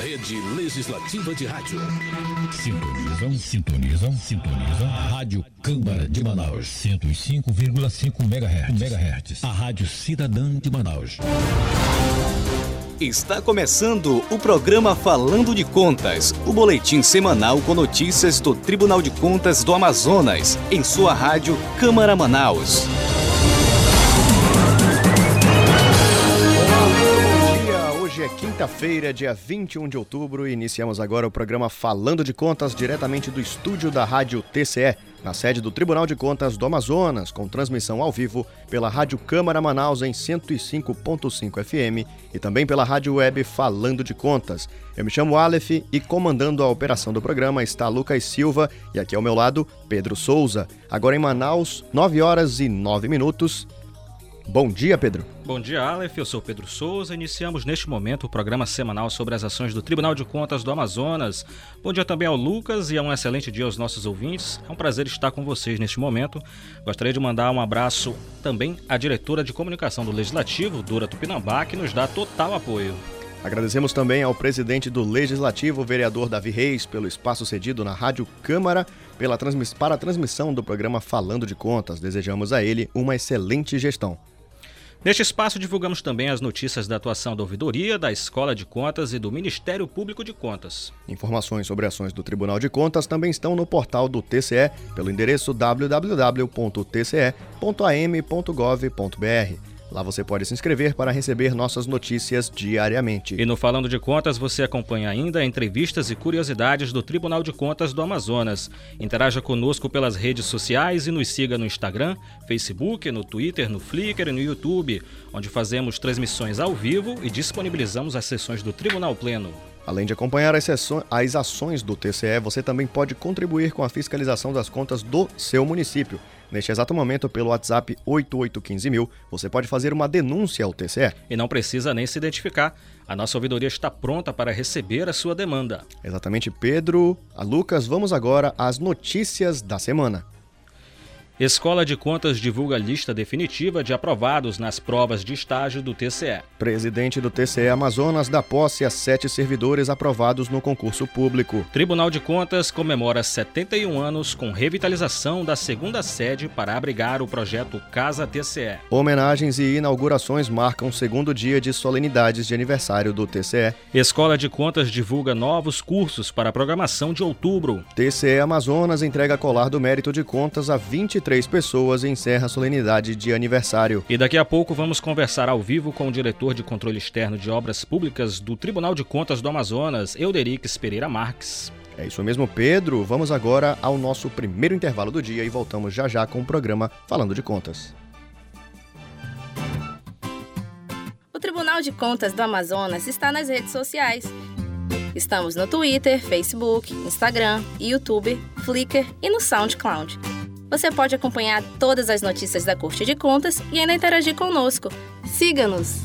Rede Legislativa de Rádio. Sintonizam, sintonizam, sintonizam. Rádio Câmara de Manaus. 105,5 MHz. MHz. A Rádio Cidadã de Manaus. Está começando o programa Falando de Contas, o boletim semanal com notícias do Tribunal de Contas do Amazonas, em sua rádio Câmara Manaus. Hoje é quinta-feira, dia 21 de outubro, e iniciamos agora o programa Falando de Contas diretamente do estúdio da Rádio TCE, na sede do Tribunal de Contas do Amazonas, com transmissão ao vivo pela Rádio Câmara Manaus em 105.5 FM e também pela rádio web Falando de Contas. Eu me chamo Aleph e comandando a operação do programa está Lucas Silva e aqui ao meu lado Pedro Souza. Agora em Manaus, 9 horas e 9 minutos. Bom dia, Pedro. Bom dia, Aleph. Eu sou Pedro Souza. Iniciamos neste momento o programa semanal sobre as ações do Tribunal de Contas do Amazonas. Bom dia também ao Lucas e um excelente dia aos nossos ouvintes. É um prazer estar com vocês neste momento. Gostaria de mandar um abraço também à diretora de comunicação do Legislativo, Dura Tupinambá, que nos dá total apoio. Agradecemos também ao presidente do Legislativo, vereador Davi Reis, pelo espaço cedido na Rádio Câmara pela transmiss para a transmissão do programa Falando de Contas. Desejamos a ele uma excelente gestão. Neste espaço, divulgamos também as notícias da atuação da Ouvidoria, da Escola de Contas e do Ministério Público de Contas. Informações sobre ações do Tribunal de Contas também estão no portal do TCE, pelo endereço www.tce.am.gov.br. Lá você pode se inscrever para receber nossas notícias diariamente. E no Falando de Contas você acompanha ainda entrevistas e curiosidades do Tribunal de Contas do Amazonas. Interaja conosco pelas redes sociais e nos siga no Instagram, Facebook, no Twitter, no Flickr e no YouTube, onde fazemos transmissões ao vivo e disponibilizamos as sessões do Tribunal Pleno. Além de acompanhar as, sessões, as ações do TCE, você também pode contribuir com a fiscalização das contas do seu município. Neste exato momento, pelo WhatsApp 8815000, você pode fazer uma denúncia ao TCE. E não precisa nem se identificar. A nossa ouvidoria está pronta para receber a sua demanda. Exatamente, Pedro. A Lucas, vamos agora às notícias da semana. Escola de Contas divulga lista definitiva de aprovados nas provas de estágio do TCE. Presidente do TCE Amazonas dá posse a sete servidores aprovados no concurso público. Tribunal de Contas comemora 71 anos com revitalização da segunda sede para abrigar o projeto Casa TCE. Homenagens e inaugurações marcam o segundo dia de solenidades de aniversário do TCE. Escola de Contas divulga novos cursos para a programação de outubro. TCE Amazonas entrega colar do mérito de contas a 23 três pessoas encerra a solenidade de aniversário. E daqui a pouco vamos conversar ao vivo com o diretor de controle externo de obras públicas do Tribunal de Contas do Amazonas, Euderix Pereira Marques. É isso mesmo, Pedro. Vamos agora ao nosso primeiro intervalo do dia e voltamos já já com o programa Falando de Contas. O Tribunal de Contas do Amazonas está nas redes sociais. Estamos no Twitter, Facebook, Instagram, YouTube, Flickr e no SoundCloud. Você pode acompanhar todas as notícias da Corte de Contas e ainda interagir conosco. Siga-nos!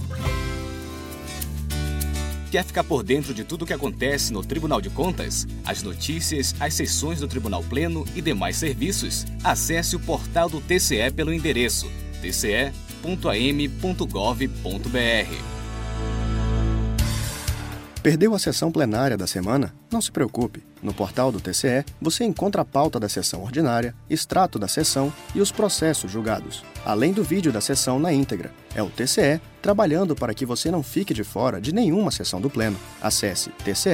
Quer ficar por dentro de tudo o que acontece no Tribunal de Contas? As notícias, as sessões do Tribunal Pleno e demais serviços? Acesse o portal do TCE pelo endereço tce.am.gov.br. Perdeu a sessão plenária da semana? Não se preocupe. No portal do TCE, você encontra a pauta da sessão ordinária, extrato da sessão e os processos julgados, além do vídeo da sessão na íntegra. É o TCE trabalhando para que você não fique de fora de nenhuma sessão do Pleno. Acesse tce.am.gov.br.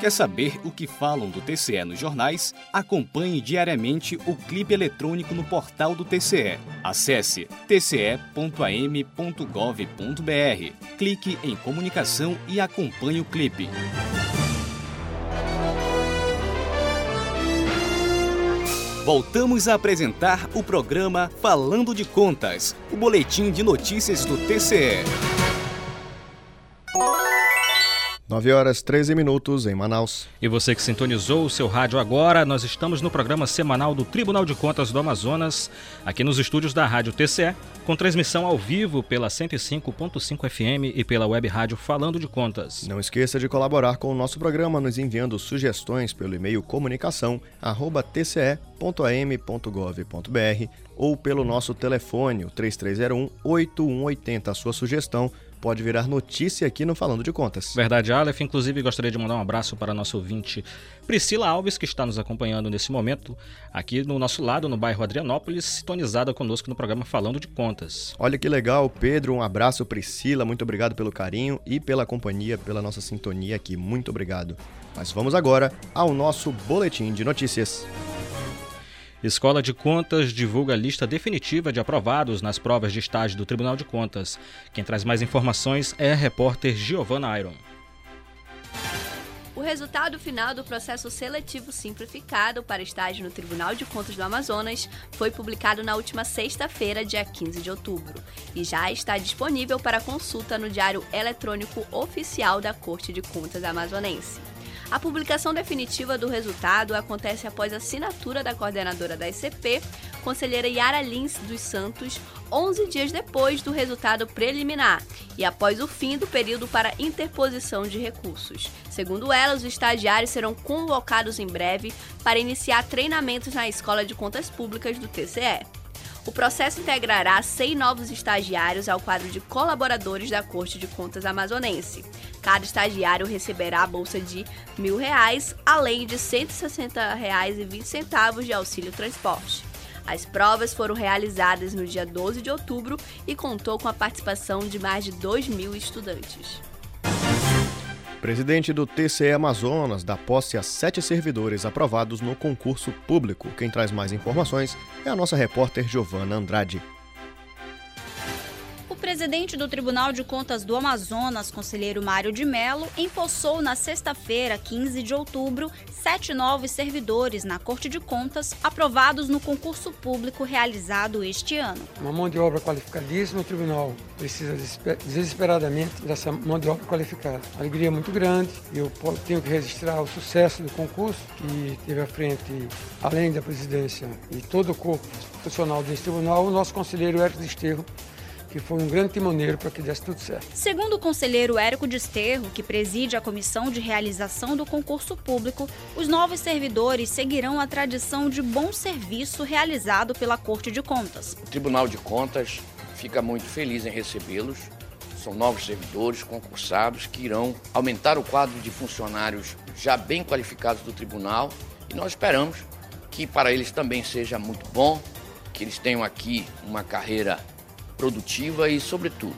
Quer saber o que falam do TCE nos jornais? Acompanhe diariamente o clipe eletrônico no portal do TCE. Acesse tce.am.gov.br. Clique em comunicação e acompanhe o clipe. Voltamos a apresentar o programa Falando de Contas, o boletim de notícias do TCE. 9 horas 13 minutos em Manaus. E você que sintonizou o seu rádio agora, nós estamos no programa semanal do Tribunal de Contas do Amazonas, aqui nos estúdios da Rádio TCE, com transmissão ao vivo pela 105.5 FM e pela web rádio Falando de Contas. Não esqueça de colaborar com o nosso programa nos enviando sugestões pelo e-mail comunicação@tce.am.gov.br ou pelo nosso telefone, o 3301 8180. A sua sugestão pode virar notícia aqui no Falando de Contas. Verdade, Aleph. Inclusive, gostaria de mandar um abraço para a nossa ouvinte Priscila Alves, que está nos acompanhando nesse momento, aqui no nosso lado, no bairro Adrianópolis, sintonizada conosco no programa Falando de Contas. Olha que legal, Pedro. Um abraço, Priscila. Muito obrigado pelo carinho e pela companhia, pela nossa sintonia aqui. Muito obrigado. Mas vamos agora ao nosso boletim de notícias. Escola de Contas divulga a lista definitiva de aprovados nas provas de estágio do Tribunal de Contas. Quem traz mais informações é a repórter Giovanna Iron. O resultado final do processo seletivo simplificado para estágio no Tribunal de Contas do Amazonas foi publicado na última sexta-feira, dia 15 de outubro, e já está disponível para consulta no Diário Eletrônico Oficial da Corte de Contas Amazonense. A publicação definitiva do resultado acontece após assinatura da coordenadora da SCP, conselheira Yara Lins dos Santos, 11 dias depois do resultado preliminar e após o fim do período para interposição de recursos. Segundo ela, os estagiários serão convocados em breve para iniciar treinamentos na Escola de Contas Públicas do TCE. O processo integrará 100 novos estagiários ao quadro de colaboradores da Corte de Contas Amazonense. Cada estagiário receberá a bolsa de R$ 1.000, além de R$ 160,20 de auxílio transporte. As provas foram realizadas no dia 12 de outubro e contou com a participação de mais de 2 mil estudantes. Presidente do TCE Amazonas dá posse a sete servidores aprovados no concurso público. Quem traz mais informações é a nossa repórter Giovana Andrade presidente do Tribunal de Contas do Amazonas, conselheiro Mário de Mello, empossou na sexta-feira, 15 de outubro, sete novos servidores na Corte de Contas aprovados no concurso público realizado este ano. Uma mão de obra qualificadíssima, o tribunal precisa desesperadamente dessa mão de obra qualificada. Alegria muito grande, eu tenho que registrar o sucesso do concurso, que teve à frente, além da presidência e todo o corpo funcional desse tribunal, o nosso conselheiro Hércules Desterro, que foi um grande timoneiro para que desse tudo certo. Segundo o conselheiro Érico Desterro, que preside a comissão de realização do concurso público, os novos servidores seguirão a tradição de bom serviço realizado pela Corte de Contas. O Tribunal de Contas fica muito feliz em recebê-los. São novos servidores concursados que irão aumentar o quadro de funcionários já bem qualificados do tribunal e nós esperamos que para eles também seja muito bom, que eles tenham aqui uma carreira produtiva e, sobretudo,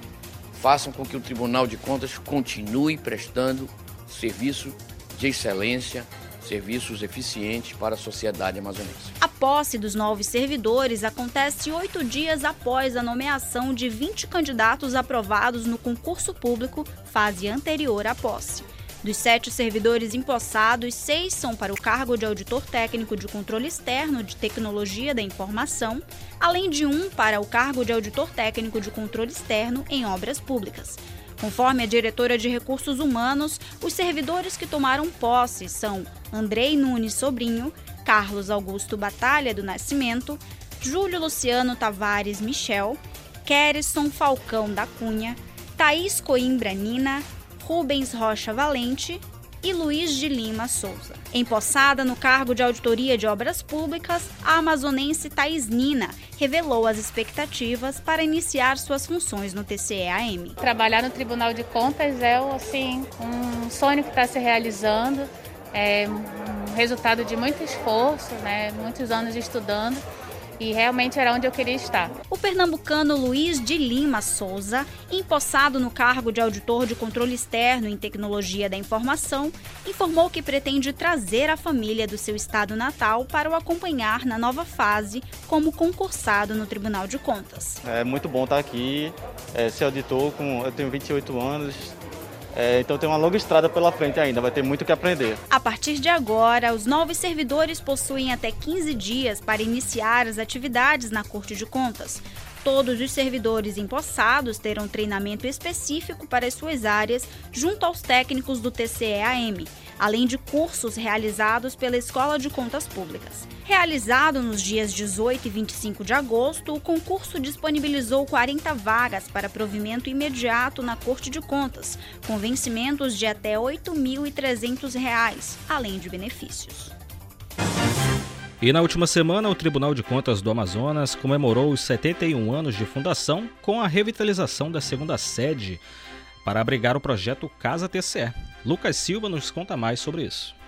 façam com que o Tribunal de Contas continue prestando serviço de excelência, serviços eficientes para a sociedade amazonense. A posse dos novos servidores acontece oito dias após a nomeação de 20 candidatos aprovados no concurso público, fase anterior à posse. Dos sete servidores empossados, seis são para o cargo de auditor técnico de controle externo de tecnologia da informação, além de um para o cargo de auditor técnico de controle externo em obras públicas. Conforme a diretora de Recursos Humanos, os servidores que tomaram posse são Andrei Nunes Sobrinho, Carlos Augusto Batalha do Nascimento, Júlio Luciano Tavares Michel, Kerison Falcão da Cunha, Thaís Coimbra Nina, Rubens Rocha Valente e Luiz de Lima Souza. Empossada no cargo de auditoria de obras públicas, a amazonense Thais Nina revelou as expectativas para iniciar suas funções no TCE-AM. Trabalhar no Tribunal de Contas é assim, um sonho que está se realizando, é um resultado de muito esforço, né, muitos anos estudando e realmente era onde eu queria estar. O pernambucano Luiz de Lima Souza, empossado no cargo de auditor de controle externo em tecnologia da informação, informou que pretende trazer a família do seu estado natal para o acompanhar na nova fase como concursado no Tribunal de Contas. É muito bom estar aqui, é, ser auditor, com, eu tenho 28 anos, é, então tem uma longa estrada pela frente ainda, vai ter muito que aprender. A partir de agora, os novos servidores possuem até 15 dias para iniciar as atividades na Corte de Contas. Todos os servidores empossados terão treinamento específico para as suas áreas junto aos técnicos do TCEAM, além de cursos realizados pela Escola de Contas Públicas. Realizado nos dias 18 e 25 de agosto, o concurso disponibilizou 40 vagas para provimento imediato na Corte de Contas, com vencimentos de até R$ 8.300, além de benefícios. E na última semana, o Tribunal de Contas do Amazonas comemorou os 71 anos de fundação com a revitalização da segunda sede para abrigar o projeto Casa TCE. Lucas Silva nos conta mais sobre isso.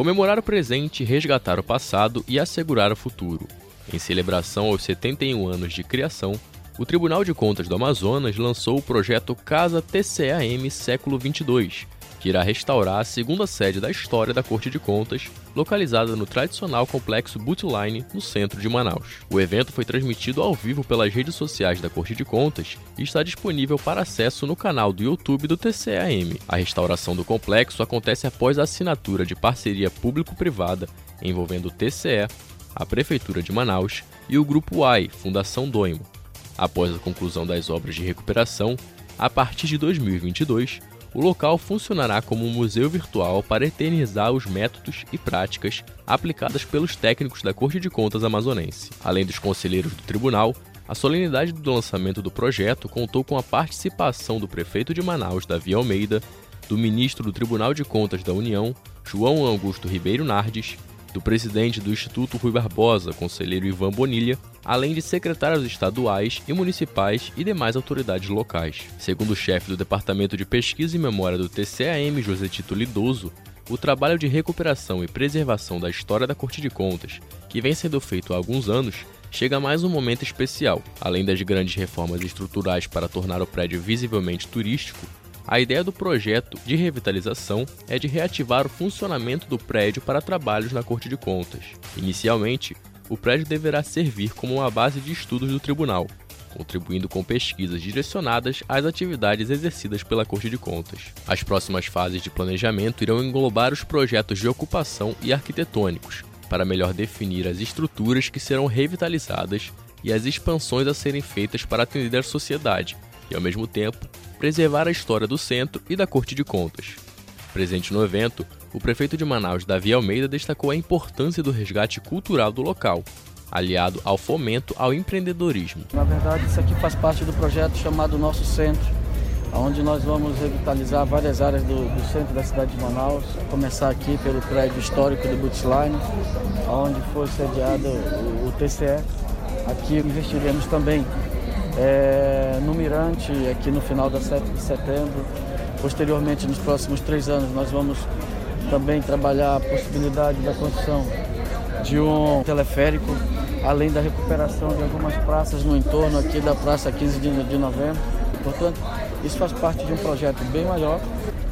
Comemorar o presente, resgatar o passado e assegurar o futuro. Em celebração aos 71 anos de criação, o Tribunal de Contas do Amazonas lançou o projeto Casa TCAM Século 22 que irá restaurar a segunda sede da história da Corte de Contas, localizada no tradicional complexo Bootline, no centro de Manaus. O evento foi transmitido ao vivo pelas redes sociais da Corte de Contas e está disponível para acesso no canal do YouTube do TCAM. A restauração do complexo acontece após a assinatura de parceria público-privada envolvendo o TCE, a Prefeitura de Manaus e o Grupo AI, Fundação Doimo. Após a conclusão das obras de recuperação, a partir de 2022, o local funcionará como um museu virtual para eternizar os métodos e práticas aplicadas pelos técnicos da Corte de Contas amazonense. Além dos conselheiros do tribunal, a solenidade do lançamento do projeto contou com a participação do prefeito de Manaus, Davi Almeida, do ministro do Tribunal de Contas da União, João Augusto Ribeiro Nardes, do presidente do Instituto Rui Barbosa, conselheiro Ivan Bonilha, além de secretários estaduais e municipais e demais autoridades locais. Segundo o chefe do Departamento de Pesquisa e Memória do TCAM, José Tito Lidoso, o trabalho de recuperação e preservação da história da Corte de Contas, que vem sendo feito há alguns anos, chega a mais um momento especial. Além das grandes reformas estruturais para tornar o prédio visivelmente turístico, a ideia do projeto de revitalização é de reativar o funcionamento do prédio para trabalhos na Corte de Contas. Inicialmente, o prédio deverá servir como uma base de estudos do tribunal, contribuindo com pesquisas direcionadas às atividades exercidas pela Corte de Contas. As próximas fases de planejamento irão englobar os projetos de ocupação e arquitetônicos, para melhor definir as estruturas que serão revitalizadas e as expansões a serem feitas para atender a sociedade e, ao mesmo tempo, preservar a história do centro e da Corte de Contas. Presente no evento, o prefeito de Manaus, Davi Almeida, destacou a importância do resgate cultural do local, aliado ao fomento ao empreendedorismo. Na verdade, isso aqui faz parte do projeto chamado Nosso Centro, onde nós vamos revitalizar várias áreas do, do centro da cidade de Manaus, começar aqui pelo prédio histórico do Bootsline, onde foi sediado o, o TCE. Aqui investiremos também é, no Mirante, aqui no final da 7 de setembro. Posteriormente, nos próximos três anos, nós vamos também trabalhar a possibilidade da construção de um teleférico, além da recuperação de algumas praças no entorno aqui da Praça 15 de novembro. Portanto, isso faz parte de um projeto bem maior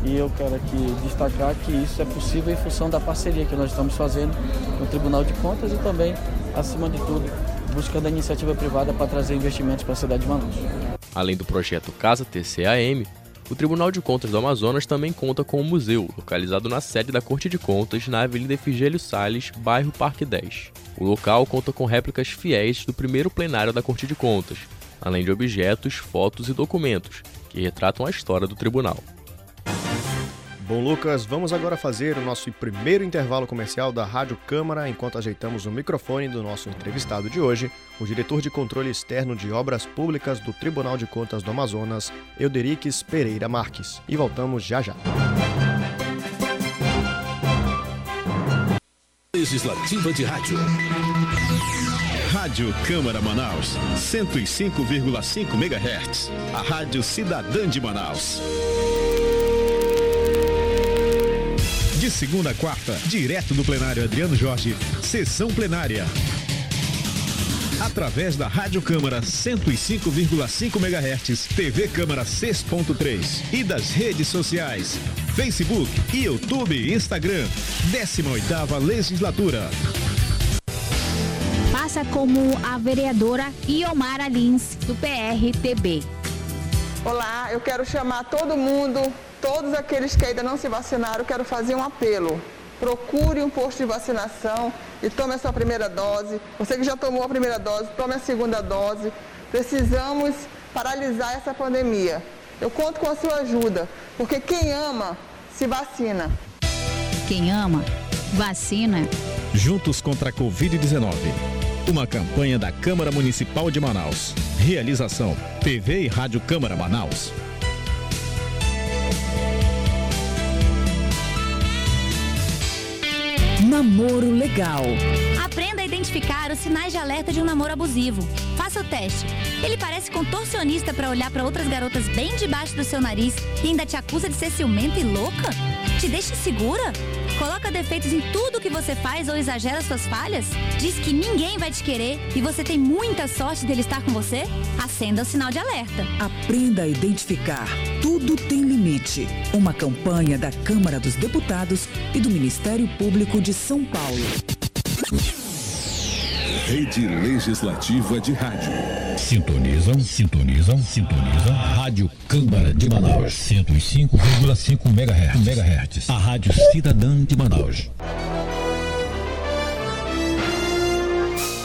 e eu quero aqui destacar que isso é possível em função da parceria que nós estamos fazendo no Tribunal de Contas e também, acima de tudo, buscando a iniciativa privada para trazer investimentos para a cidade de Manaus. Além do projeto Casa TCAM, o Tribunal de Contas do Amazonas também conta com um museu, localizado na sede da Corte de Contas, na Avenida Efigênio Salles, bairro Parque 10. O local conta com réplicas fiéis do primeiro plenário da Corte de Contas, além de objetos, fotos e documentos que retratam a história do tribunal. Bom, Lucas, vamos agora fazer o nosso primeiro intervalo comercial da Rádio Câmara enquanto ajeitamos o microfone do nosso entrevistado de hoje, o diretor de controle externo de obras públicas do Tribunal de Contas do Amazonas, Euderiques Pereira Marques. E voltamos já já. Legislativa de Rádio. Rádio Câmara Manaus, 105,5 MHz. A Rádio Cidadã de Manaus. De segunda a quarta, direto do plenário Adriano Jorge, sessão plenária. Através da Rádio Câmara 105,5 MHz, TV Câmara 6.3 e das redes sociais, Facebook, YouTube e Instagram. 18ª Legislatura. Passa como a vereadora Iomara Lins, do PRTB. Olá, eu quero chamar todo mundo todos aqueles que ainda não se vacinaram, quero fazer um apelo. procure um posto de vacinação e tome a sua primeira dose. Você que já tomou a primeira dose, tome a segunda dose. Precisamos paralisar essa pandemia. Eu conto com a sua ajuda, porque quem ama se vacina. Quem ama, vacina. Juntos contra a Covid-19. Uma campanha da Câmara Municipal de Manaus. Realização: TV e Rádio Câmara Manaus. Namoro legal. Aprenda a identificar os sinais de alerta de um namoro abusivo. Faça o teste. Ele parece contorcionista para olhar para outras garotas bem debaixo do seu nariz e ainda te acusa de ser ciumenta e louca? Te deixa insegura? Coloca defeitos em tudo que você faz ou exagera suas falhas? Diz que ninguém vai te querer e você tem muita sorte dele estar com você? Acenda o sinal de alerta. Aprenda a identificar. Tudo tem limite. Uma campanha da Câmara dos Deputados e do Ministério Público de São Paulo. Rede Legislativa de Rádio. Sintonizam, sintonizam, sintonizam. Rádio Câmara de Manaus. 105,5 MHz. MHz. A Rádio Cidadã de Manaus.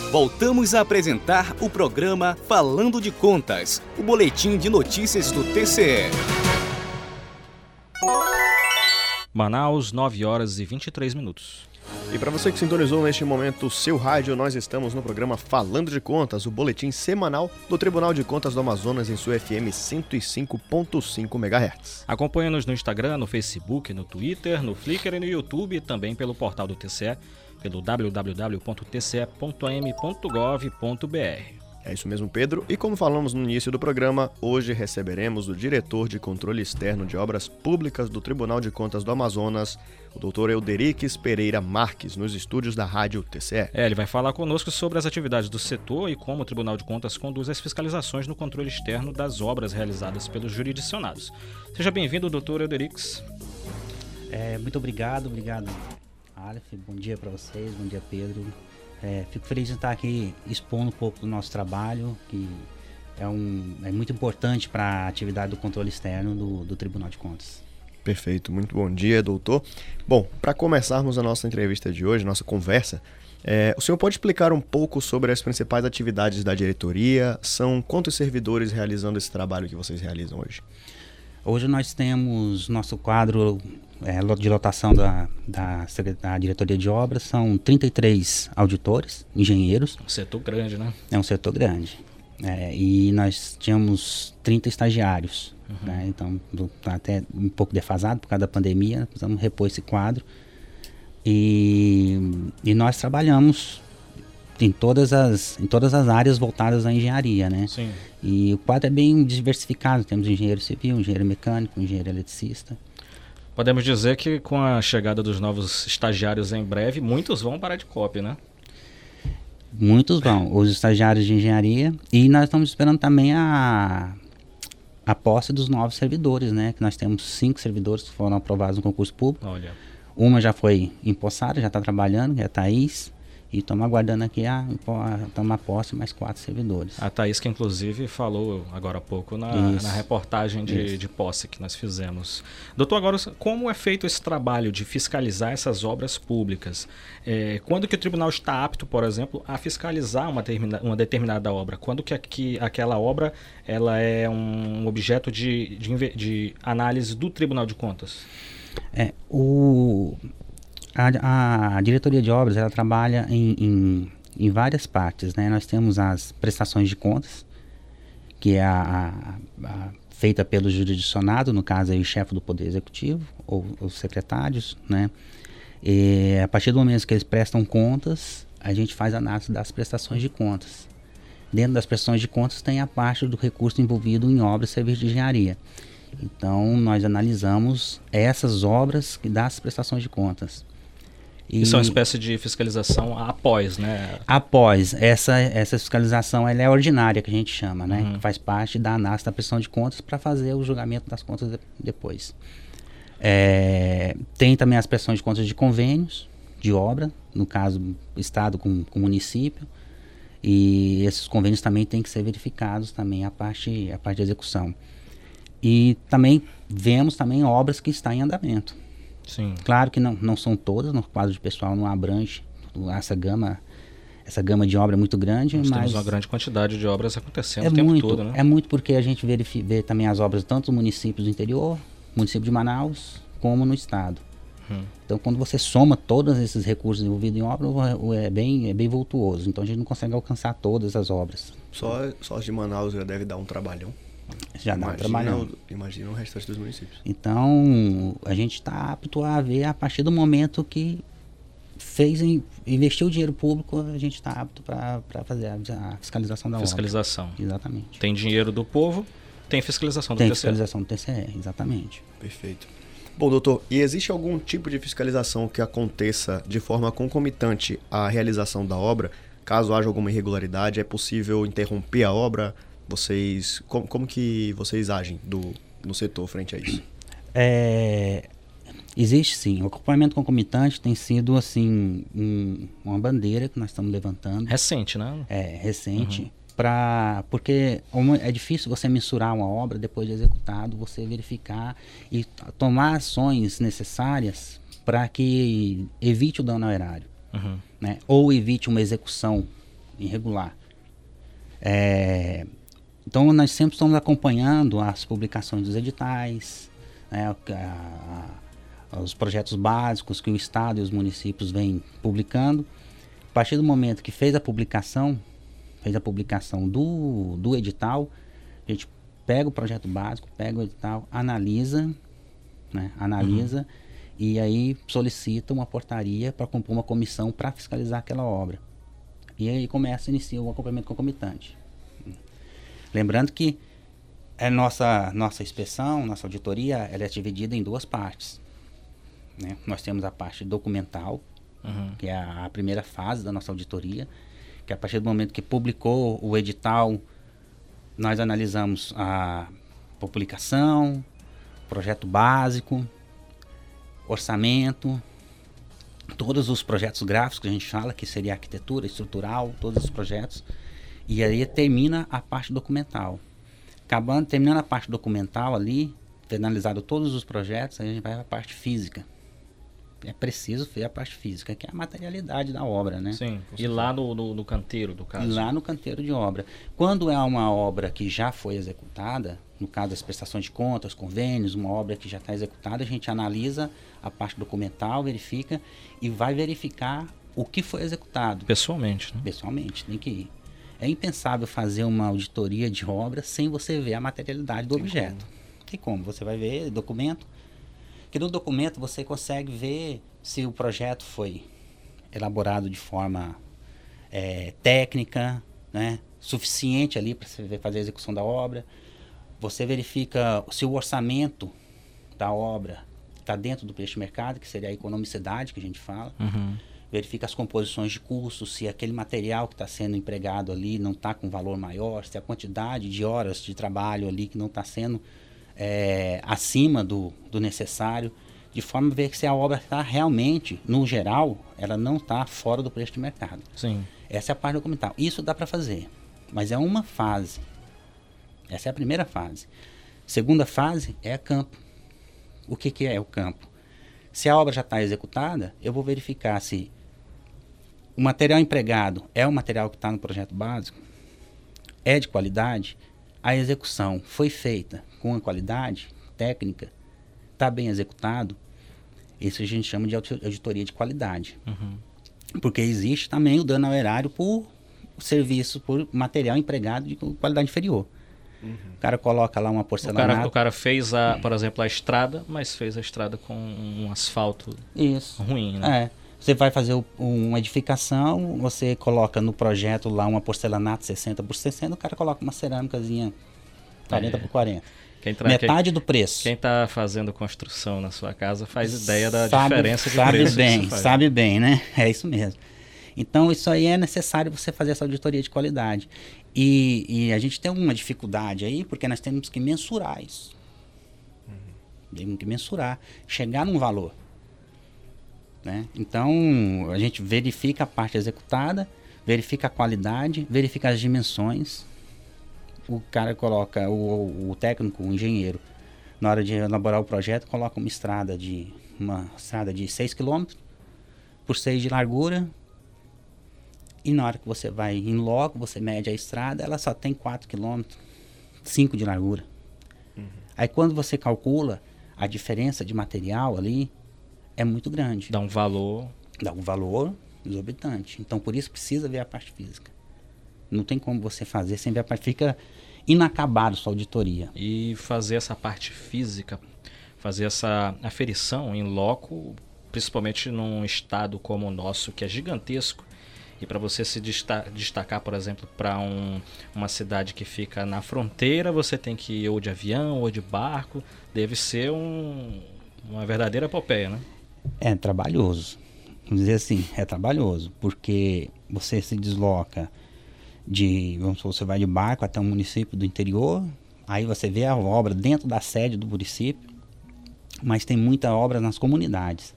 Voltamos a apresentar o programa Falando de Contas, o boletim de notícias do TCE. Manaus, 9 horas e 23 minutos. E para você que sintonizou neste momento o seu rádio, nós estamos no programa Falando de Contas, o boletim semanal do Tribunal de Contas do Amazonas em sua FM 105.5 MHz. Acompanhe-nos no Instagram, no Facebook, no Twitter, no Flickr e no YouTube e também pelo portal do TCE, pelo www.tce.am.gov.br. É isso mesmo, Pedro. E como falamos no início do programa, hoje receberemos o diretor de controle externo de obras públicas do Tribunal de Contas do Amazonas, o doutor Euderiques Pereira Marques, nos estúdios da Rádio TCE. É, ele vai falar conosco sobre as atividades do setor e como o Tribunal de Contas conduz as fiscalizações no controle externo das obras realizadas pelos jurisdicionados. Seja bem-vindo, doutor Euderiques. É, muito obrigado, obrigado, Aleph. Bom dia para vocês, bom dia, Pedro. É, fico feliz de estar aqui expondo um pouco do nosso trabalho, que é, um, é muito importante para a atividade do controle externo do, do Tribunal de Contas. Perfeito, muito bom dia, doutor. Bom, para começarmos a nossa entrevista de hoje, nossa conversa, é, o senhor pode explicar um pouco sobre as principais atividades da diretoria? São quantos servidores realizando esse trabalho que vocês realizam hoje? Hoje nós temos nosso quadro é, de lotação da, da, da, diretoria de obras, são 33 auditores, engenheiros. Um setor grande, né? É um setor grande. É, e nós tínhamos 30 estagiários. Uhum. Né? Então, do, até um pouco defasado por causa da pandemia, precisamos repor esse quadro. E, e nós trabalhamos em todas as em todas as áreas voltadas à engenharia, né? Sim. E o quadro é bem diversificado. Temos engenheiro civil, engenheiro mecânico, engenheiro eletricista. Podemos dizer que com a chegada dos novos estagiários em breve, muitos vão parar de cópia, né? Muitos vão, os estagiários de engenharia. E nós estamos esperando também a, a posse dos novos servidores, né? Que nós temos cinco servidores que foram aprovados no concurso público. Olha. Uma já foi empossada, já está trabalhando, que é a Thaís. E estamos aguardando aqui a, a tomar posse mais quatro servidores. A Thaís, que inclusive falou agora há pouco na, na reportagem de, de, posse que nós fizemos. Doutor, agora, como é feito esse trabalho de fiscalizar essas obras públicas? É, quando que o tribunal está apto, por exemplo, a fiscalizar uma, termina, uma determinada obra? Quando que, que aquela obra ela é um objeto de, de, de análise do Tribunal de Contas? É, o, a, a, diretoria de obras ela trabalha em, em, em, várias partes. Né? Nós temos as prestações de contas, que é a, a, feita pelo jurisdicionado, no caso o chefe do Poder Executivo, ou os secretários. Né? E, a partir do momento que eles prestam contas, a gente faz análise das prestações de contas. Dentro das prestações de contas tem a parte do recurso envolvido em obras e serviços de engenharia. Então, nós analisamos essas obras das prestações de contas. E Isso é uma espécie de fiscalização após, né? Após. Essa, essa fiscalização ela é ordinária, que a gente chama, né? Uhum. Faz parte da análise da prestação de contas para fazer o julgamento das contas de, depois. É, tem também as prestações de contas de convênios de obra, no caso, Estado com, com município. E esses convênios também têm que ser verificados também a parte, a parte de execução. E também vemos também obras que estão em andamento Sim. Claro que não, não são todas, no quadro de pessoal não abrange essa gama essa gama de obra é muito grande. Nós mas temos uma grande quantidade de obras acontecendo é o tempo muito, todo, né? É muito porque a gente vê, vê também as obras tanto nos municípios do interior, município de Manaus, como no estado. Hum. Então, quando você soma todos esses recursos envolvidos em obra, é bem, é bem voltuoso. Então, a gente não consegue alcançar todas as obras. Só, só as de Manaus já deve dar um trabalhão. Já dá trabalhão. Imagina o restante dos municípios. Então, a gente está apto a ver a partir do momento que fez em, investiu o dinheiro público, a gente está apto para fazer a, a, fiscalização da fiscalização. obra. Exatamente. Tem dinheiro do povo, tem fiscalização do tem TCE. Tem fiscalização do TCE, exatamente. Perfeito. Bom, doutor, e existe algum tipo de fiscalização que aconteça de forma concomitante à realização da obra? Caso haja alguma irregularidade, é possível interromper a obra? Vocês, como, como que vocês agem do, no setor frente a isso? É, Existe sim. O acompanhamento concomitante tem sido assim um, uma bandeira que nós estamos levantando. Recente, né? É, recente. Uhum. Pra, porque é difícil você mensurar uma obra depois de executado, você verificar e tomar ações necessárias para que evite o dano ao erário. Uhum. Né? Ou evite uma execução irregular. É, então nós sempre estamos acompanhando as publicações dos editais, né, a, os projetos básicos que o Estado e os municípios vêm publicando. A partir do momento que fez a publicação, fez a publicação do, do edital, a gente pega o projeto básico, pega o edital, analisa, né, analisa uhum. e aí solicita uma portaria para compor uma comissão para fiscalizar aquela obra. E aí começa, inicia o acompanhamento concomitante. Lembrando que a nossa, nossa inspeção, nossa auditoria, ela é dividida em duas partes. Né? Nós temos a parte documental, uhum. que é a, a, primeira fase da nossa auditoria, que a partir do momento que publicou o edital, nós analisamos a publicação, projeto básico, orçamento, todos os projetos gráficos que a gente fala, que seria arquitetura, estrutural, todos os projetos, e aí termina a parte documental. Acabando, terminando a parte documental ali, ter analisado todos os projetos, aí a gente vai para a parte física é preciso ver a parte física, que é a materialidade da obra, né? Sim. E lá no, no, no, canteiro, do caso? Lá no canteiro de obra. Quando é uma obra que já foi executada, no caso das prestações de contas, convênios, uma obra que já está executada, a gente analisa a parte documental, verifica e vai verificar o que foi executado. Pessoalmente, né? Pessoalmente, tem que ir. É impensável fazer uma auditoria de obra sem você ver a materialidade do tem objeto. Como. Tem como. Você vai ver documento, que no documento você consegue ver se o projeto foi elaborado de forma é, técnica, né, suficiente ali para você fazer a execução da obra. Você verifica se o orçamento da obra está dentro do preço de mercado, que seria a economicidade que a gente fala. Uhum. Verifica as composições de custos, se aquele material que está sendo empregado ali não está com valor maior, se a quantidade de horas de trabalho ali que não está sendo é, acima do, do necessário, de forma a ver se a obra está realmente, no geral, ela não está fora do preço de mercado. Sim. Essa é a parte documental. Isso dá para fazer, mas é uma fase. Essa é a primeira fase. Segunda fase é a campo. O que, que é o campo? Se a obra já está executada, eu vou verificar se o material empregado é o material que está no projeto básico, é de qualidade, a execução foi feita com a qualidade técnica, está bem executado, isso a gente chama de auditoria de qualidade. Uhum. Porque existe também o dano ao erário por serviço, por material empregado de qualidade inferior. Uhum. O cara coloca lá uma porcelanato. O cara, o cara fez, a, por exemplo, a estrada, mas fez a estrada com um asfalto Isso. ruim, né? É. Você vai fazer uma edificação, você coloca no projeto lá uma porcelanato 60 por 60, o cara coloca uma cerâmicazinha 40 é. por 40. Tá, Metade quem, do preço. Quem está fazendo construção na sua casa faz ideia da sabe, diferença de sabe preço. Bem, sabe bem, né? É isso mesmo. Então, isso aí é necessário você fazer essa auditoria de qualidade. E, e a gente tem uma dificuldade aí, porque nós temos que mensurar isso. Uhum. Temos que mensurar, chegar num valor. Né? Então, a gente verifica a parte executada, verifica a qualidade, verifica as dimensões. O cara coloca, o, o técnico, o engenheiro, na hora de elaborar o projeto, coloca uma estrada de uma estrada de 6 km por 6 de largura. E na hora que você vai em loco, você mede a estrada, ela só tem 4 km, 5 de largura. Uhum. Aí quando você calcula a diferença de material ali, é muito grande. Dá um valor. Dá um valor exorbitante. Então por isso precisa ver a parte física. Não tem como você fazer sem ver a parte. Fica inacabado sua auditoria. E fazer essa parte física, fazer essa aferição em loco, principalmente num estado como o nosso, que é gigantesco, e para você se destacar, por exemplo, para um, uma cidade que fica na fronteira, você tem que ir ou de avião ou de barco. Deve ser um, uma verdadeira epopeia, né? É trabalhoso. Vamos dizer assim, é trabalhoso, porque você se desloca de, vamos supor, você vai de barco até um município do interior, aí você vê a obra dentro da sede do município, mas tem muita obra nas comunidades.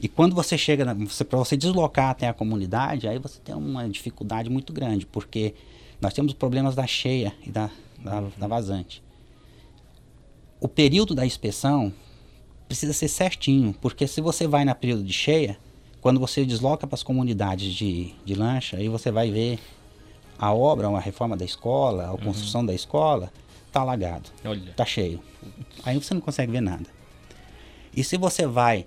E quando você chega, para você deslocar até a comunidade, aí você tem uma dificuldade muito grande, porque nós temos problemas da cheia e da, da, da vazante. O período da inspeção precisa ser certinho, porque se você vai na período de cheia, quando você desloca para as comunidades de, de lancha, aí você vai ver a obra, a reforma da escola, a uhum. construção da escola, está alagado, está cheio. Aí você não consegue ver nada. E se você vai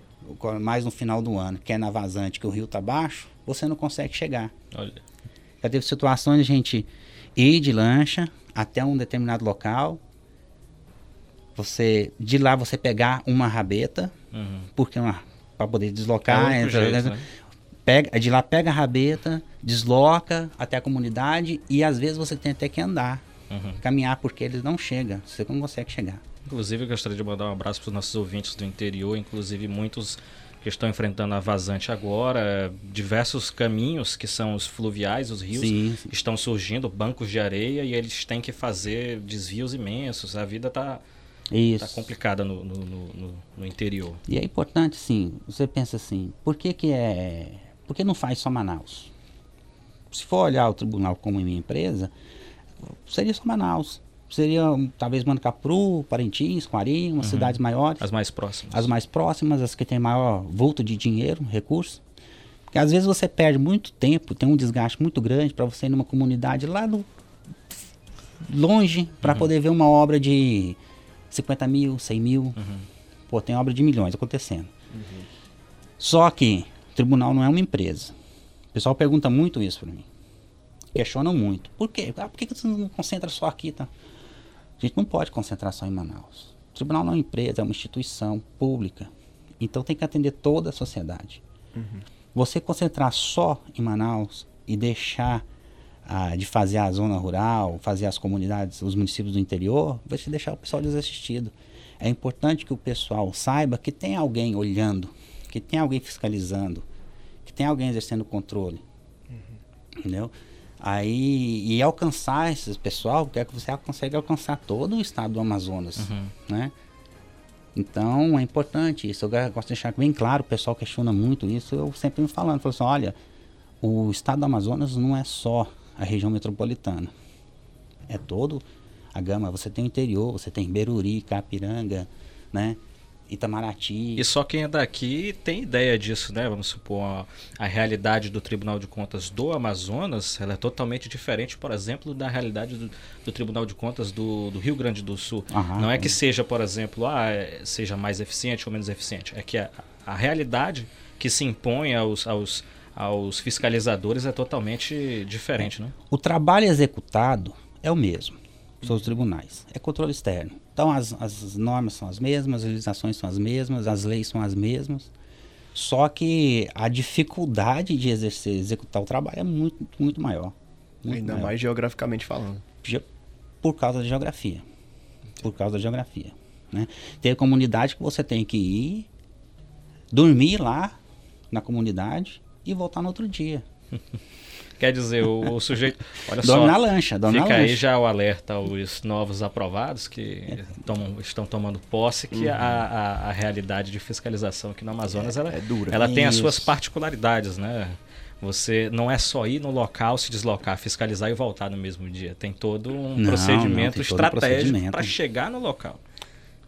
mais no final do ano, que é na vazante, que o rio está baixo, você não consegue chegar. Olha. Já teve situações de gente ir de lancha até um determinado local, você de lá você pegar uma rabeta, uhum. porque para poder deslocar, é entra, jeito, né? pega, de lá pega a rabeta, desloca até a comunidade e às vezes você tem até que andar, uhum. caminhar porque eles não chegam, você não consegue chegar. Inclusive, eu gostaria de mandar um abraço para os nossos ouvintes do interior, inclusive muitos que estão enfrentando a vazante agora, diversos caminhos que são os fluviais, os rios, sim, sim. estão surgindo, bancos de areia, e eles têm que fazer desvios imensos. A vida está tá complicada no, no, no, no, interior. E é importante, sim, você pensa assim, por que, que é. Por que não faz só Manaus? Se for olhar o tribunal como minha empresa, seria só Manaus seria talvez Manacapuru, Parintins, Coari, umas uhum. cidades maiores. As mais próximas. As mais próximas, as que têm maior vulto de dinheiro, recurso. Porque às vezes você perde muito tempo, tem um desgaste muito grande para você ir numa comunidade lá do longe para uhum. poder ver uma obra de 50 mil, 100 mil. Uhum. Pô, tem obra de milhões acontecendo. Uhum. Só que o tribunal não é uma empresa. O pessoal pergunta muito isso para mim. Questionam muito. Por quê? Ah, por que você não concentra só aqui, tá? A gente não pode concentrar só em Manaus. O tribunal não é uma empresa, é uma instituição pública. Então tem que atender toda a sociedade. Uhum. Você concentrar só em Manaus e deixar ah, de fazer a zona rural, fazer as comunidades, os municípios do interior, vai te deixar o pessoal desassistido. É importante que o pessoal saiba que tem alguém olhando, que tem alguém fiscalizando, que tem alguém exercendo controle. Uhum. Entendeu? Aí, e alcançar esse pessoal, que é que você consegue alcançar todo o estado do Amazonas, uhum. né? Então, é importante isso. Eu gosto de deixar bem claro, o pessoal questiona muito isso, eu sempre me falando, falo assim, olha, o estado do Amazonas não é só a região metropolitana. É todo a gama. Você tem o interior, você tem Beruri, Capiranga, né? Itamaraty. E só quem é daqui tem ideia disso, né? Vamos supor, a, a, realidade do Tribunal de Contas do Amazonas, ela é totalmente diferente, por exemplo, da realidade do, do Tribunal de Contas do, do, Rio Grande do Sul. Aham, Não é que seja, por exemplo, ah, é, seja mais eficiente ou menos eficiente. É que a, a realidade que se impõe aos, aos, aos fiscalizadores é totalmente diferente, né? O trabalho executado é o mesmo, são os tribunais. É controle externo então as, as normas são as mesmas, as legislações são as mesmas, as leis são as mesmas. Só que a dificuldade de exercer, executar o trabalho é muito, muito maior. Muito Ainda maior. mais geograficamente falando. Por causa da geografia. Por causa da geografia. Né? Tem comunidade que você tem que ir, dormir lá na comunidade e voltar no outro dia. Quer dizer, o, o sujeito. Olha dorme só. na lancha, dorme Fica na aí lancha. já o alerta aos novos aprovados que tomam, estão tomando posse, que uhum. a, a, a, realidade de fiscalização aqui no Amazonas é, ela, é dura. ela tem as suas particularidades, né? Você não é só ir no local, se deslocar, fiscalizar e voltar no mesmo dia. Tem todo um não, procedimento não, estratégico para chegar no local.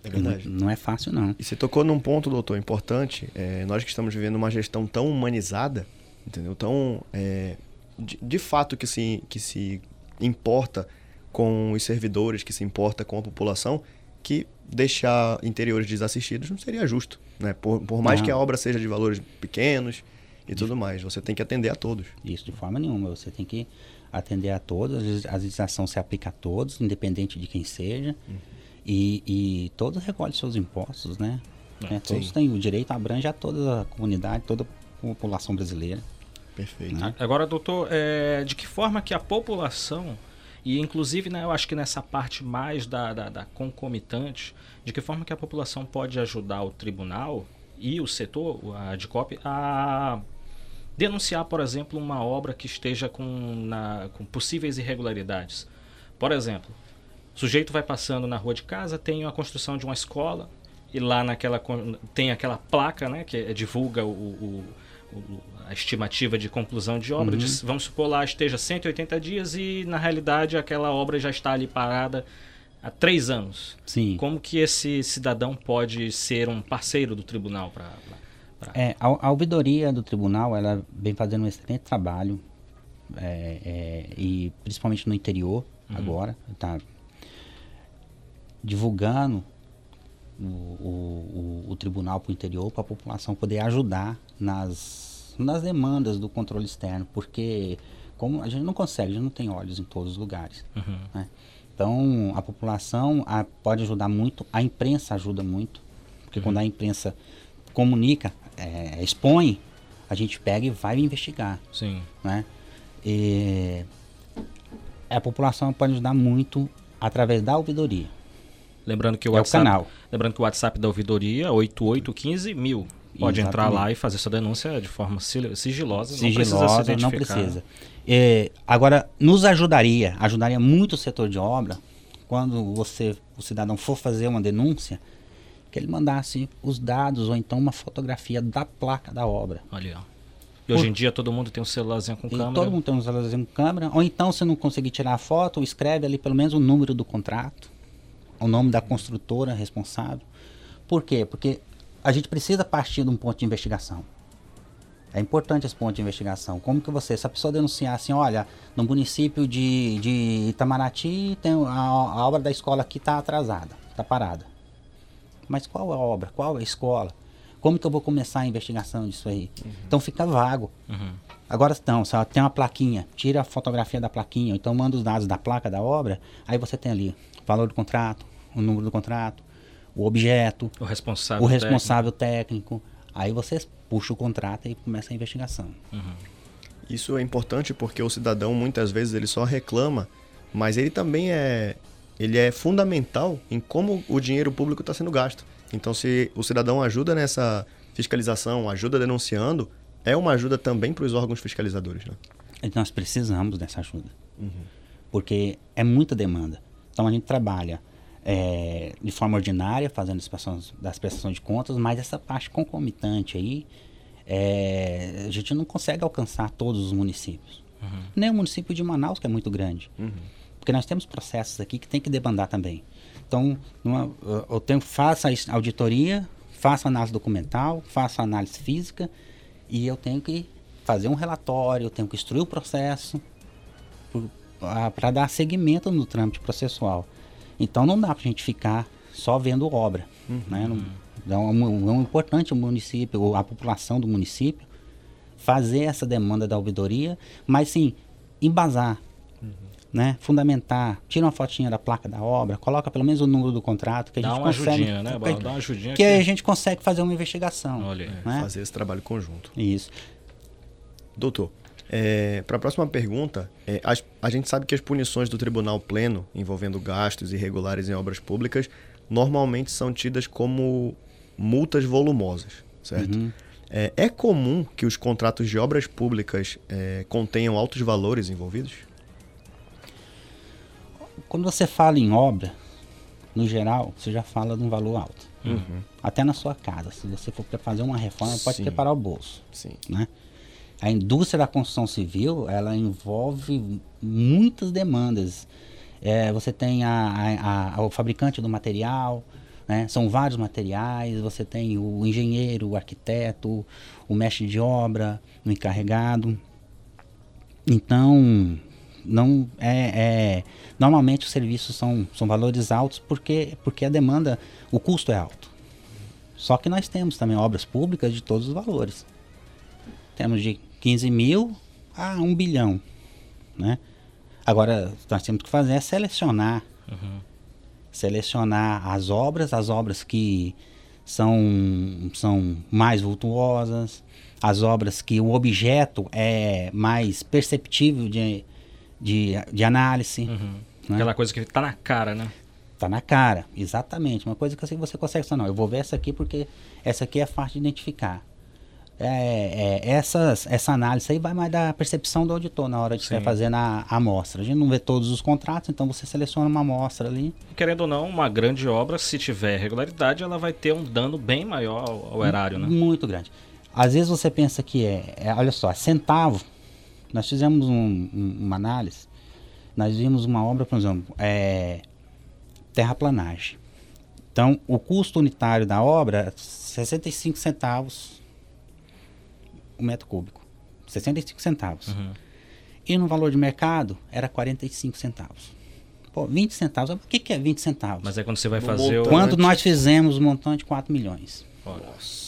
É verdade. Não, não, é fácil, não. E você tocou num ponto, doutor, importante. É, nós que estamos vivendo uma gestão tão humanizada, entendeu? Tão, é, de, de, fato, que se, que se importa com os servidores, que se importa com a população, que deixar interiores desassistidos não seria justo. Né? Por, por mais não. que a obra seja de valores pequenos e de, tudo mais, você tem que atender a todos. Isso, de forma nenhuma. Você tem que atender a todos, a legislação se aplica a todos, independente de quem seja. Uhum. E, e todos recolhem seus impostos, né? É, todos têm o direito, abrange a toda a comunidade, toda a população brasileira. Perfeito. Né? Agora, doutor, é, de que forma que a população, e inclusive né, eu acho que nessa parte mais da, da, da concomitante, de que forma que a população pode ajudar o tribunal e o setor, a DICOP, a denunciar, por exemplo, uma obra que esteja com, na, com possíveis irregularidades. Por exemplo, o sujeito vai passando na rua de casa, tem a construção de uma escola e lá naquela tem aquela placa, né, que divulga o, o, o a estimativa de conclusão de obra. Uhum. De, vamos supor lá esteja 180 dias e na realidade aquela obra já está ali parada há três anos. Sim. Como que esse cidadão pode ser um parceiro do tribunal para é, a, a, ouvidoria do tribunal ela vem fazendo um excelente trabalho é, é, e principalmente no interior uhum. agora está divulgando o, o, o, tribunal para o interior para a população poder ajudar nas, nas demandas do controle externo, porque como a gente não consegue, a gente não tem olhos em todos os lugares. Uhum. Né? Então a população a, pode ajudar muito, a imprensa ajuda muito, porque uhum. quando a imprensa comunica, é, expõe, a gente pega e vai investigar. Sim. Né? E a população pode ajudar muito através da ouvidoria. Lembrando que o, é WhatsApp, o canal. Lembrando que o WhatsApp da ouvidoria é 8815 mil. Pode Exatamente. entrar lá e fazer sua denúncia de forma sigilosa, sigilosa não precisa Não precisa. É, agora, nos ajudaria, ajudaria muito o setor de obra, quando você, o cidadão for fazer uma denúncia, que ele mandasse os dados ou então uma fotografia da placa da obra. Olha. E hoje em dia todo mundo tem um celularzinho com e câmera. Todo mundo tem um celularzinho com câmera. Ou então, se não conseguir tirar a foto, escreve ali pelo menos o número do contrato o nome da construtora responsável. Por quê? Porque a gente precisa partir de um ponto de investigação. É importante esse ponto de investigação. Como que você, se a pessoa denunciar assim, olha, no município de, de Itamaraty tem a, a obra da escola aqui está atrasada, está parada. Mas qual é a obra? Qual é a escola? Como que eu vou começar a investigação disso aí? Uhum. Então fica vago. Uhum. Agora não, se tem uma plaquinha, tira a fotografia da plaquinha, então manda os dados da placa da obra, aí você tem ali valor do contrato, o número do contrato, o objeto, o responsável, o responsável técnico. técnico. Aí você puxa o contrato e começa a investigação. Uhum. Isso é importante porque o cidadão muitas vezes ele só reclama, mas ele também é ele é fundamental em como o dinheiro público está sendo gasto. Então, se o cidadão ajuda nessa fiscalização, ajuda denunciando, é uma ajuda também para os órgãos fiscalizadores. Né? Nós precisamos dessa ajuda, uhum. porque é muita demanda. Então, a gente trabalha é, de forma ordinária, fazendo as prestações, das prestações de contas, mas essa parte concomitante aí, é, a gente não consegue alcançar todos os municípios. Uhum. Nem o município de Manaus, que é muito grande. Uhum. Porque nós temos processos aqui que tem que demandar também. Então, numa, eu tenho, faço a auditoria, faço análise documental, faço análise física e eu tenho que fazer um relatório, eu tenho que instruir o processo para dar seguimento no trâmite processual. Então não dá para a gente ficar só vendo obra. Uhum. Né? Não, então, é, um, importante o município, a população do município, fazer essa demanda da ouvidoria, mas sim, embasar, uhum. né? fundamentar, tira uma fotinha da placa da obra, coloca pelo menos o número do contrato, que a Dá gente uma consegue. Ajudinha, né? Dá uma ajudinha que, que a gente consegue fazer uma investigação. Olha, né? fazer esse trabalho conjunto. Isso. Doutor, é, Para a próxima pergunta, é, a, a gente sabe que as punições do Tribunal Pleno envolvendo gastos irregulares em obras públicas normalmente são tidas como multas volumosas, certo? Uhum. É, é, comum que os contratos de obras públicas é, contenham altos valores envolvidos? Quando você fala em obra, no geral, você já fala de um valor alto. Uhum. Até na sua casa, se você for fazer uma reforma, pode preparar o bolso. Sim. Né? A indústria da construção civil ela envolve muitas demandas. É, você tem a, a, a, o fabricante do material, Né? São vários materiais, você tem o engenheiro, o arquiteto, o mestre de obra, o encarregado. Então, não é, é, normalmente os serviços são, são valores altos porque, porque a demanda, o custo é alto. Só que nós temos também obras públicas de todos os valores. Temos de 15 mil a 1 bilhão. Né? Agora, nós temos que fazer é selecionar. Uhum. Selecionar as obras, as obras que são, são mais vultuosas, as obras que o objeto é mais perceptível de, de, de análise. Uhum. Né? Aquela coisa que está na cara, né? Está na cara, exatamente. Uma coisa que assim você consegue não, eu vou ver essa aqui porque essa aqui é fácil de identificar. É, é, essas, essa análise aí vai mais da percepção do auditor na hora de você fazer na amostra. A gente não vê todos os contratos, então você seleciona uma amostra ali. Querendo ou não, uma grande obra, se tiver regularidade, ela vai ter um dano bem maior ao, ao erário, né? Muito grande. Às vezes você pensa que é, é olha só, centavo. Nós fizemos um, um, uma análise, nós vimos uma obra, por exemplo, é, terraplanagem. Então, o custo unitário da obra, 65 centavos o metro cúbico. 65 centavos. Uhum. E no valor de mercado era 45 centavos. Pô, 20 centavos. O que, que é 20 centavos? Mas é quando você vai no fazer montante. o. Quando nós fizemos o montante 4 milhões. Nossa.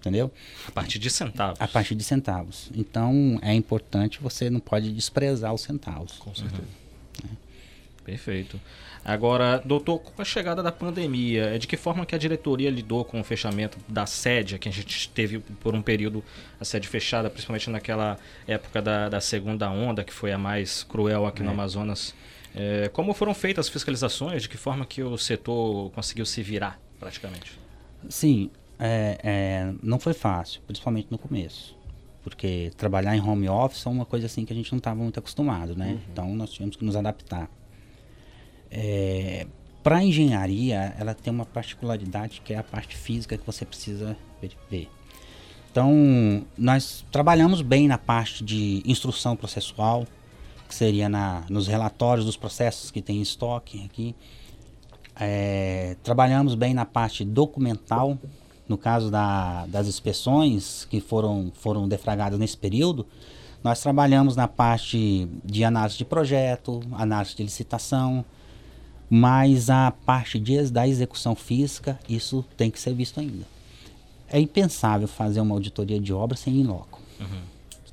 Entendeu? A partir de centavos. A partir de centavos. Então é importante, você não pode desprezar os centavos. Com certeza. Uhum. É. Perfeito. Agora, doutor, com a chegada da pandemia, é de que forma que a diretoria lidou com o fechamento da sede, que a gente teve por um período a sede fechada, principalmente naquela época da, da segunda onda, que foi a mais cruel aqui é. no Amazonas? É, como foram feitas as fiscalizações? De que forma que o setor conseguiu se virar, praticamente? Sim, é, é, não foi fácil, principalmente no começo. Porque trabalhar em home office é uma coisa assim que a gente não estava muito acostumado, né? Uhum. Então nós tivemos que nos adaptar. É, para a engenharia, ela tem uma particularidade que é a parte física que você precisa ver. Então, nós trabalhamos bem na parte de instrução processual, que seria na, nos relatórios dos processos que tem em estoque aqui. É, trabalhamos bem na parte documental, no caso da, das inspeções que foram, foram defragadas nesse período, nós trabalhamos na parte de análise de projeto, análise de licitação, mas a parte de, da execução física, isso tem que ser visto ainda. É impensável fazer uma auditoria de obra sem in loco. Uhum.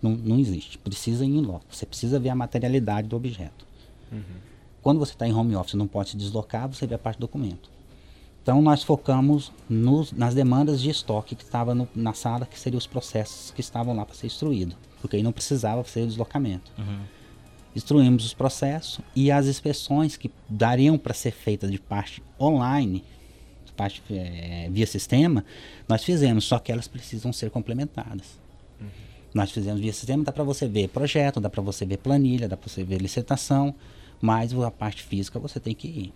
Não, não existe. Precisa ir in loco. Você precisa ver a materialidade do objeto. Uhum. Quando você está em home office não pode se deslocar, você vê a parte do documento. Então nós focamos nos, nas demandas de estoque que estava no, na sala, que seriam os processos que estavam lá para ser instruído. Porque aí não precisava ser o deslocamento. Uhum instruímos os processos e as inspeções que dariam para ser feitas de parte online, de parte é, via sistema, nós fizemos, só que elas precisam ser complementadas. Uhum. Nós fizemos via sistema, dá para você ver projeto, dá para você ver planilha, dá para você ver licitação, mas a parte física você tem que ir.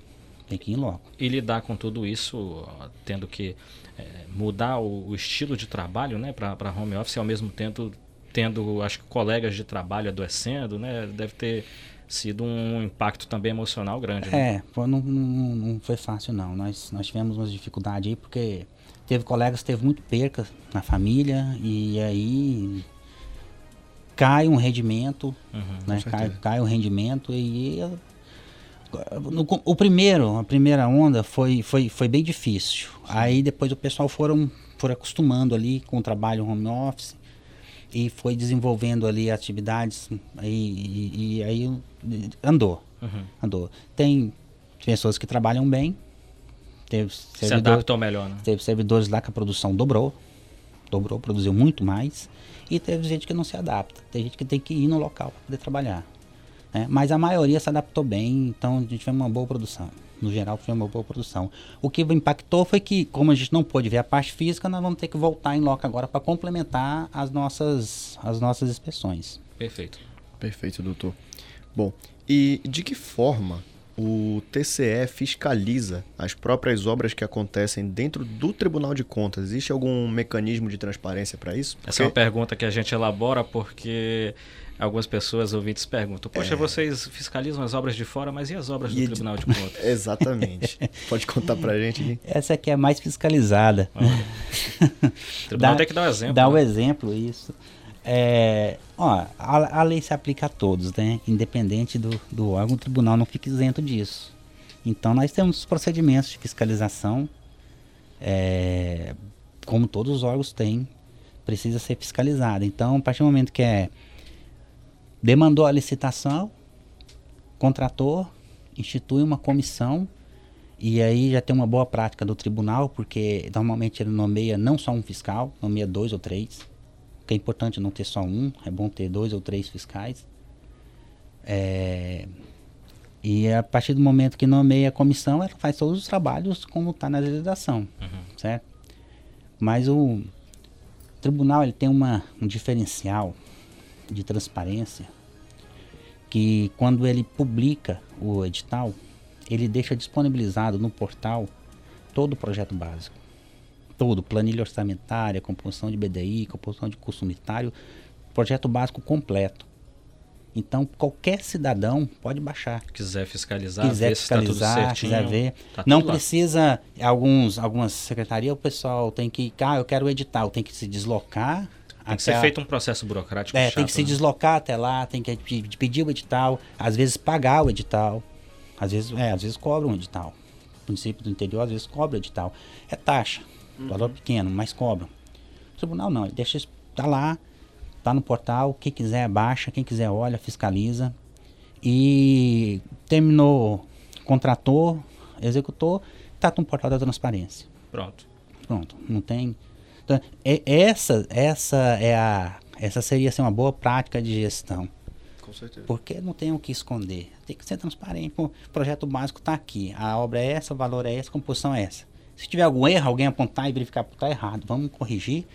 Tem que ir logo. E lidar com tudo isso, tendo que é, mudar o, o, estilo de trabalho né, para home office e ao mesmo tempo tendo, acho que colegas de trabalho adoecendo, né? Deve ter sido um impacto também emocional grande. Né? É, não, não, não, foi fácil não. Nós, nós tivemos umas dificuldades aí porque teve colegas que teve muito perca na família e aí cai um rendimento, uhum, né? Cai, cai um rendimento e no, o primeiro, a primeira onda foi, foi, foi bem difícil. Aí depois o pessoal foram, foram acostumando ali com o trabalho home office e foi desenvolvendo ali atividades e, e, e aí andou, uhum. andou. Tem pessoas que trabalham bem, teve se adaptam melhor, né? Teve servidores lá que a produção dobrou, dobrou, produziu muito mais e teve gente que não se adapta, tem gente que tem que ir no local para poder trabalhar, né? Mas a maioria se adaptou bem, então a gente teve uma boa produção no geral foi uma boa produção. O que impactou foi que, como a gente não pôde ver a parte física, nós vamos ter que voltar em loco agora para complementar as nossas, as nossas inspeções. Perfeito. Perfeito, doutor. Bom, e de que forma o TCE fiscaliza as próprias obras que acontecem dentro do Tribunal de Contas? Existe algum mecanismo de transparência para isso? Porque... Essa é uma pergunta que a gente elabora porque algumas pessoas ouvintes perguntam: Poxa, é... vocês fiscalizam as obras de fora, mas e as obras do Tribunal de Contas? Exatamente. Pode contar para a gente aqui? Essa aqui é a mais fiscalizada. o tribunal dá, tem que dar um exemplo. Dá o né? um exemplo, isso. É, ó, a, a, lei se aplica a todos, né? Independente do, do órgão, o tribunal não fica isento disso. Então nós temos procedimentos de fiscalização, é, como todos os órgãos têm, precisa ser fiscalizado. Então, a partir do momento que é demandou a licitação, contratou, institui uma comissão e aí já tem uma boa prática do tribunal, porque normalmente ele nomeia não só um fiscal, nomeia dois ou três é importante não ter só um, é bom ter dois ou três fiscais. É, e a partir do momento que nomeia a comissão, ela faz todos os trabalhos como está na legislação, uhum. certo? Mas o tribunal ele tem uma, um diferencial de transparência que quando ele publica o edital, ele deixa disponibilizado no portal todo o projeto básico todo, planilha orçamentária, composição de BDI, composição de custo unitário, projeto básico completo. Então, qualquer cidadão pode baixar. Quiser fiscalizar, quiser ver fiscalizar, tá quiser ver. Tá não precisa, alguns, algumas secretarias, o pessoal tem que, ah, eu quero o edital, tem que se deslocar. Tem que ser a... feito um processo burocrático. É, chato, tem que se né? deslocar até lá, tem que pedir o edital, às vezes pagar o edital, às vezes, é, às vezes cobra um edital. O município do interior às vezes cobra o edital. É taxa. Uhum. Valor pequeno, mas cobram. O tribunal não, ele deixa tá lá, tá no portal, quem quiser baixa, quem quiser olha, fiscaliza. E terminou, contratou, executou, tá no portal da transparência. Pronto. Pronto, não tem. Então, é, essa, essa é a, essa seria assim, uma boa prática de gestão. Com certeza. Porque não tem o que esconder. Tem que ser transparente. O projeto básico está aqui. A obra é essa, o valor é esse, a composição é essa. Se tiver algum erro, alguém apontar e verificar que está errado, vamos corrigir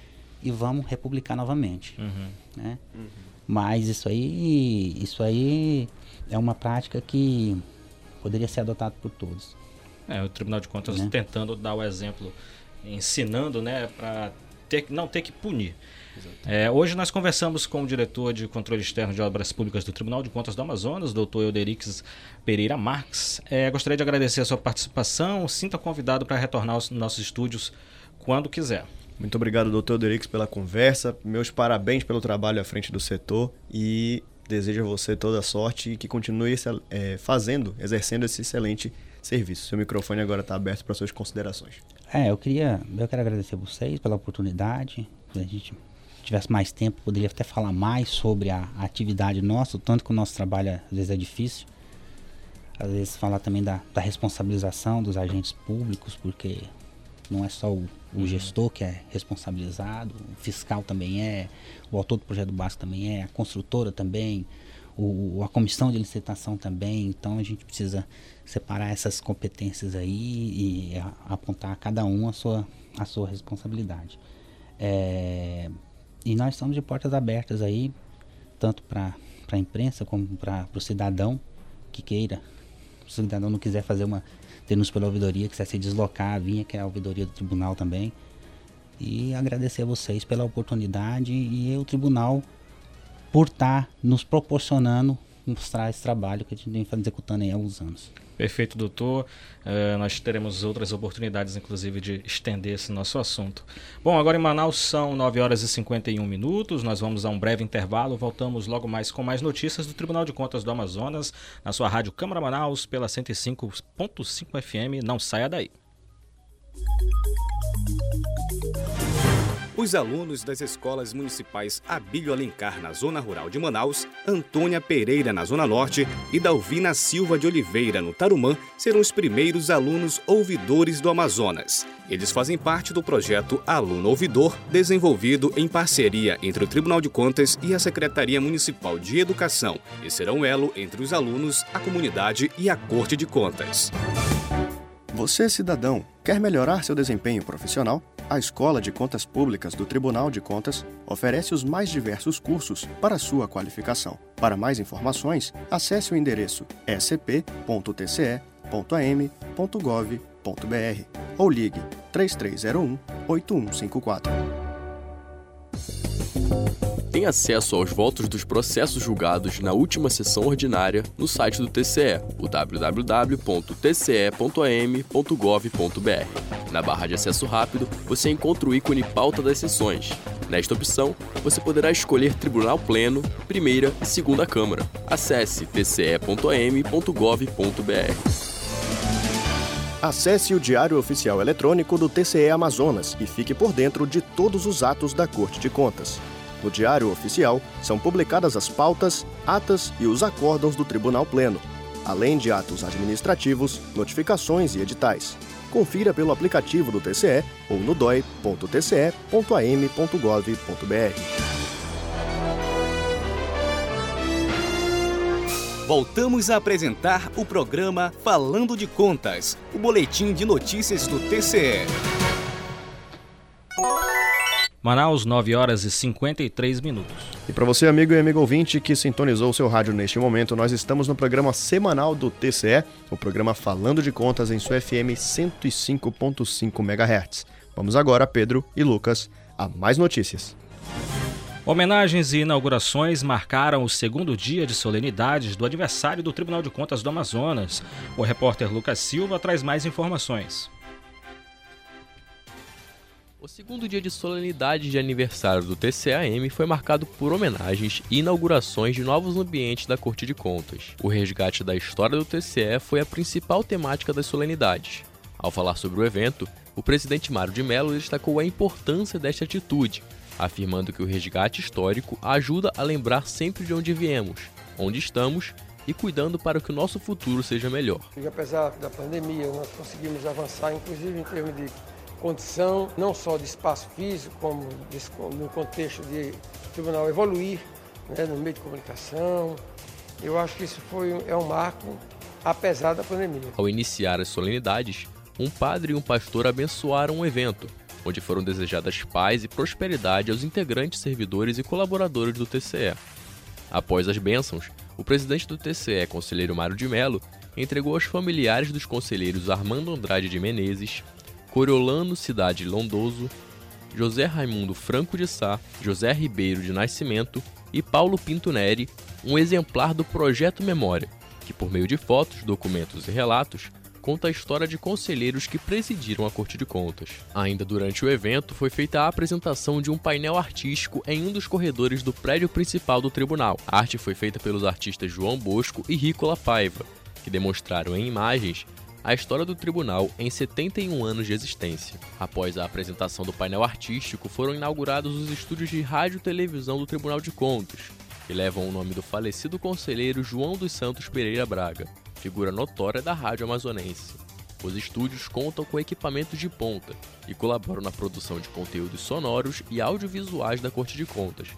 e vamos republicar novamente. Uhum. Né? Uhum. Mas isso aí, isso aí é uma prática que poderia ser adotada por todos. É, o Tribunal de Contas né? tentando dar o exemplo, ensinando, né, para ter, não ter que punir. É, hoje nós conversamos com o diretor de controle externo de obras públicas do Tribunal de Contas do Amazonas, doutor Euderix Pereira Marques. É, gostaria de agradecer a sua participação. Sinta convidado para retornar aos nossos estúdios quando quiser. Muito obrigado, doutor Euderix, pela conversa. Meus parabéns pelo trabalho à frente do setor e desejo a você toda a sorte e que continue é, fazendo, exercendo esse excelente serviço. Seu microfone agora está aberto para suas considerações. É, eu queria, eu quero agradecer a vocês pela oportunidade. A gente tivesse mais tempo, poderia até falar mais sobre a, a atividade nossa, o tanto que o nosso trabalho às vezes é difícil. Às vezes falar também da, da responsabilização dos agentes públicos, porque não é só o, o, uhum. gestor que é responsabilizado, o fiscal também é, o autor do projeto básico também é, a construtora também, o, a comissão de licitação também. Então a gente precisa separar essas competências aí e apontar a cada um a sua, a sua responsabilidade. É, e nós estamos de portas abertas aí, tanto para a imprensa como para o cidadão que queira. Se o cidadão não quiser fazer uma denúncia pela ouvidoria, quiser se deslocar, vinha que é a ouvidoria do tribunal também. E agradecer a vocês pela oportunidade e o tribunal por estar tá nos proporcionando mostrar esse trabalho que a gente vem executando aí há alguns anos. Perfeito, doutor. Uh, nós teremos outras oportunidades, inclusive, de estender esse nosso assunto. Bom, agora em Manaus são 9 horas e 51 minutos. Nós vamos a um breve intervalo. Voltamos logo mais com mais notícias do Tribunal de Contas do Amazonas, na sua rádio Câmara Manaus, pela 105.5 FM. Não saia daí. Os alunos das escolas municipais Abílio Alencar, na zona rural de Manaus, Antônia Pereira, na zona norte, e Dalvina Silva de Oliveira, no Tarumã, serão os primeiros alunos ouvidores do Amazonas. Eles fazem parte do projeto Aluno Ouvidor, desenvolvido em parceria entre o Tribunal de Contas e a Secretaria Municipal de Educação, e serão elo entre os alunos, a comunidade e a Corte de Contas. Você, cidadão, quer melhorar seu desempenho profissional? A Escola de Contas Públicas do Tribunal de Contas oferece os mais diversos cursos para sua qualificação. Para mais informações, acesse o endereço scp.tce.am.gov.br ou ligue 3301 8154. Tem acesso aos votos dos processos julgados na última sessão ordinária no site do TCE, o www.tce.am.gov.br. Na barra de acesso rápido, você encontra o ícone Pauta das Sessões. Nesta opção, você poderá escolher Tribunal Pleno, Primeira e Segunda Câmara. Acesse tce.am.gov.br. Acesse o Diário Oficial Eletrônico do TCE Amazonas e fique por dentro de todos os atos da Corte de Contas. No Diário Oficial são publicadas as pautas, atas e os acórdãos do Tribunal Pleno, além de atos administrativos, notificações e editais. Confira pelo aplicativo do TCE ou no doi.tce.am.gov.br. Voltamos a apresentar o programa Falando de Contas, o boletim de notícias do TCE. Manaus, 9 horas e 53 minutos. E para você, amigo e amigo ouvinte que sintonizou o seu rádio neste momento, nós estamos no programa semanal do TCE, o programa Falando de Contas em sua FM 105.5 MHz. Vamos agora, Pedro e Lucas, a mais notícias. Homenagens e inaugurações marcaram o segundo dia de solenidades do aniversário do Tribunal de Contas do Amazonas. O repórter Lucas Silva traz mais informações. O segundo dia de solenidade de aniversário do TCAM foi marcado por homenagens e inaugurações de novos ambientes da Corte de Contas. O resgate da história do TCE foi a principal temática das solenidades. Ao falar sobre o evento, o presidente Mário de Mello destacou a importância desta atitude, afirmando que o resgate histórico ajuda a lembrar sempre de onde viemos, onde estamos e cuidando para que o nosso futuro seja melhor. E apesar da pandemia, nós conseguimos avançar, inclusive em termos de condição, não só de espaço físico, como no contexto de tribunal evoluir né, no meio de comunicação. Eu acho que isso foi, é um marco, apesar da pandemia. Ao iniciar as solenidades, um padre e um pastor abençoaram o evento, onde foram desejadas paz e prosperidade aos integrantes, servidores e colaboradores do TCE. Após as bênçãos, o presidente do TCE, conselheiro Mário de Mello, entregou aos familiares dos conselheiros Armando Andrade de Menezes, Coriolano Cidade Londoso, José Raimundo Franco de Sá, José Ribeiro de Nascimento e Paulo Pinto Neri um exemplar do Projeto Memória, que por meio de fotos, documentos e relatos conta a história de conselheiros que presidiram a Corte de Contas. Ainda durante o evento, foi feita a apresentação de um painel artístico em um dos corredores do prédio principal do tribunal. A arte foi feita pelos artistas João Bosco e Ricola Paiva, que demonstraram em imagens a história do tribunal em 71 anos de existência. Após a apresentação do painel artístico, foram inaugurados os estúdios de rádio e televisão do Tribunal de Contas, que levam o nome do falecido conselheiro João dos Santos Pereira Braga figura notória da rádio amazonense. Os estúdios contam com equipamentos de ponta e colaboram na produção de conteúdos sonoros e audiovisuais da Corte de Contas,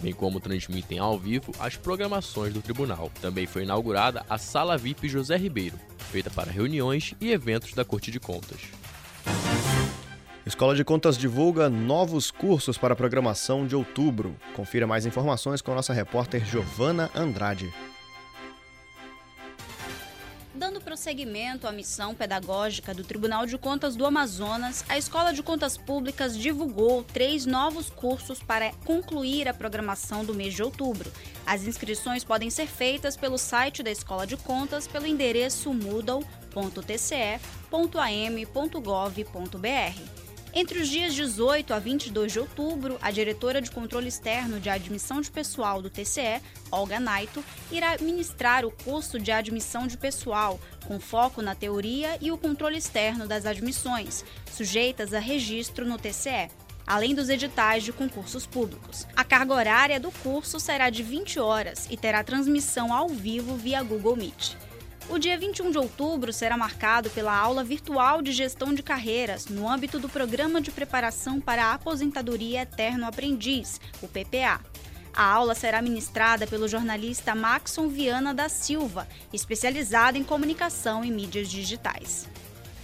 bem como transmitem ao vivo as programações do tribunal. Também foi inaugurada a Sala VIP José Ribeiro, feita para reuniões e eventos da Corte de Contas. Escola de Contas divulga novos cursos para programação de outubro. Confira mais informações com nossa repórter Giovana Andrade. Dando prosseguimento à missão pedagógica do Tribunal de Contas do Amazonas, a Escola de Contas Públicas divulgou três novos cursos para concluir a programação do mês de outubro. As inscrições podem ser feitas pelo site da Escola de Contas pelo endereço moodle.tce.am.gov.br. Entre os dias 18 a 22 de outubro, a diretora de controle externo de admissão de pessoal do TCE, Olga Naito, irá ministrar o curso de admissão de pessoal, com foco na teoria e o controle externo das admissões, sujeitas a registro no TCE além dos editais de concursos públicos. A carga horária do curso será de 20 horas e terá transmissão ao vivo via Google Meet. O dia 21 de outubro será marcado pela aula virtual de gestão de carreiras no âmbito do Programa de Preparação para a Aposentadoria Eterno Aprendiz, o PPA. A aula será ministrada pelo jornalista Maxon Viana da Silva, especializado em comunicação e mídias digitais.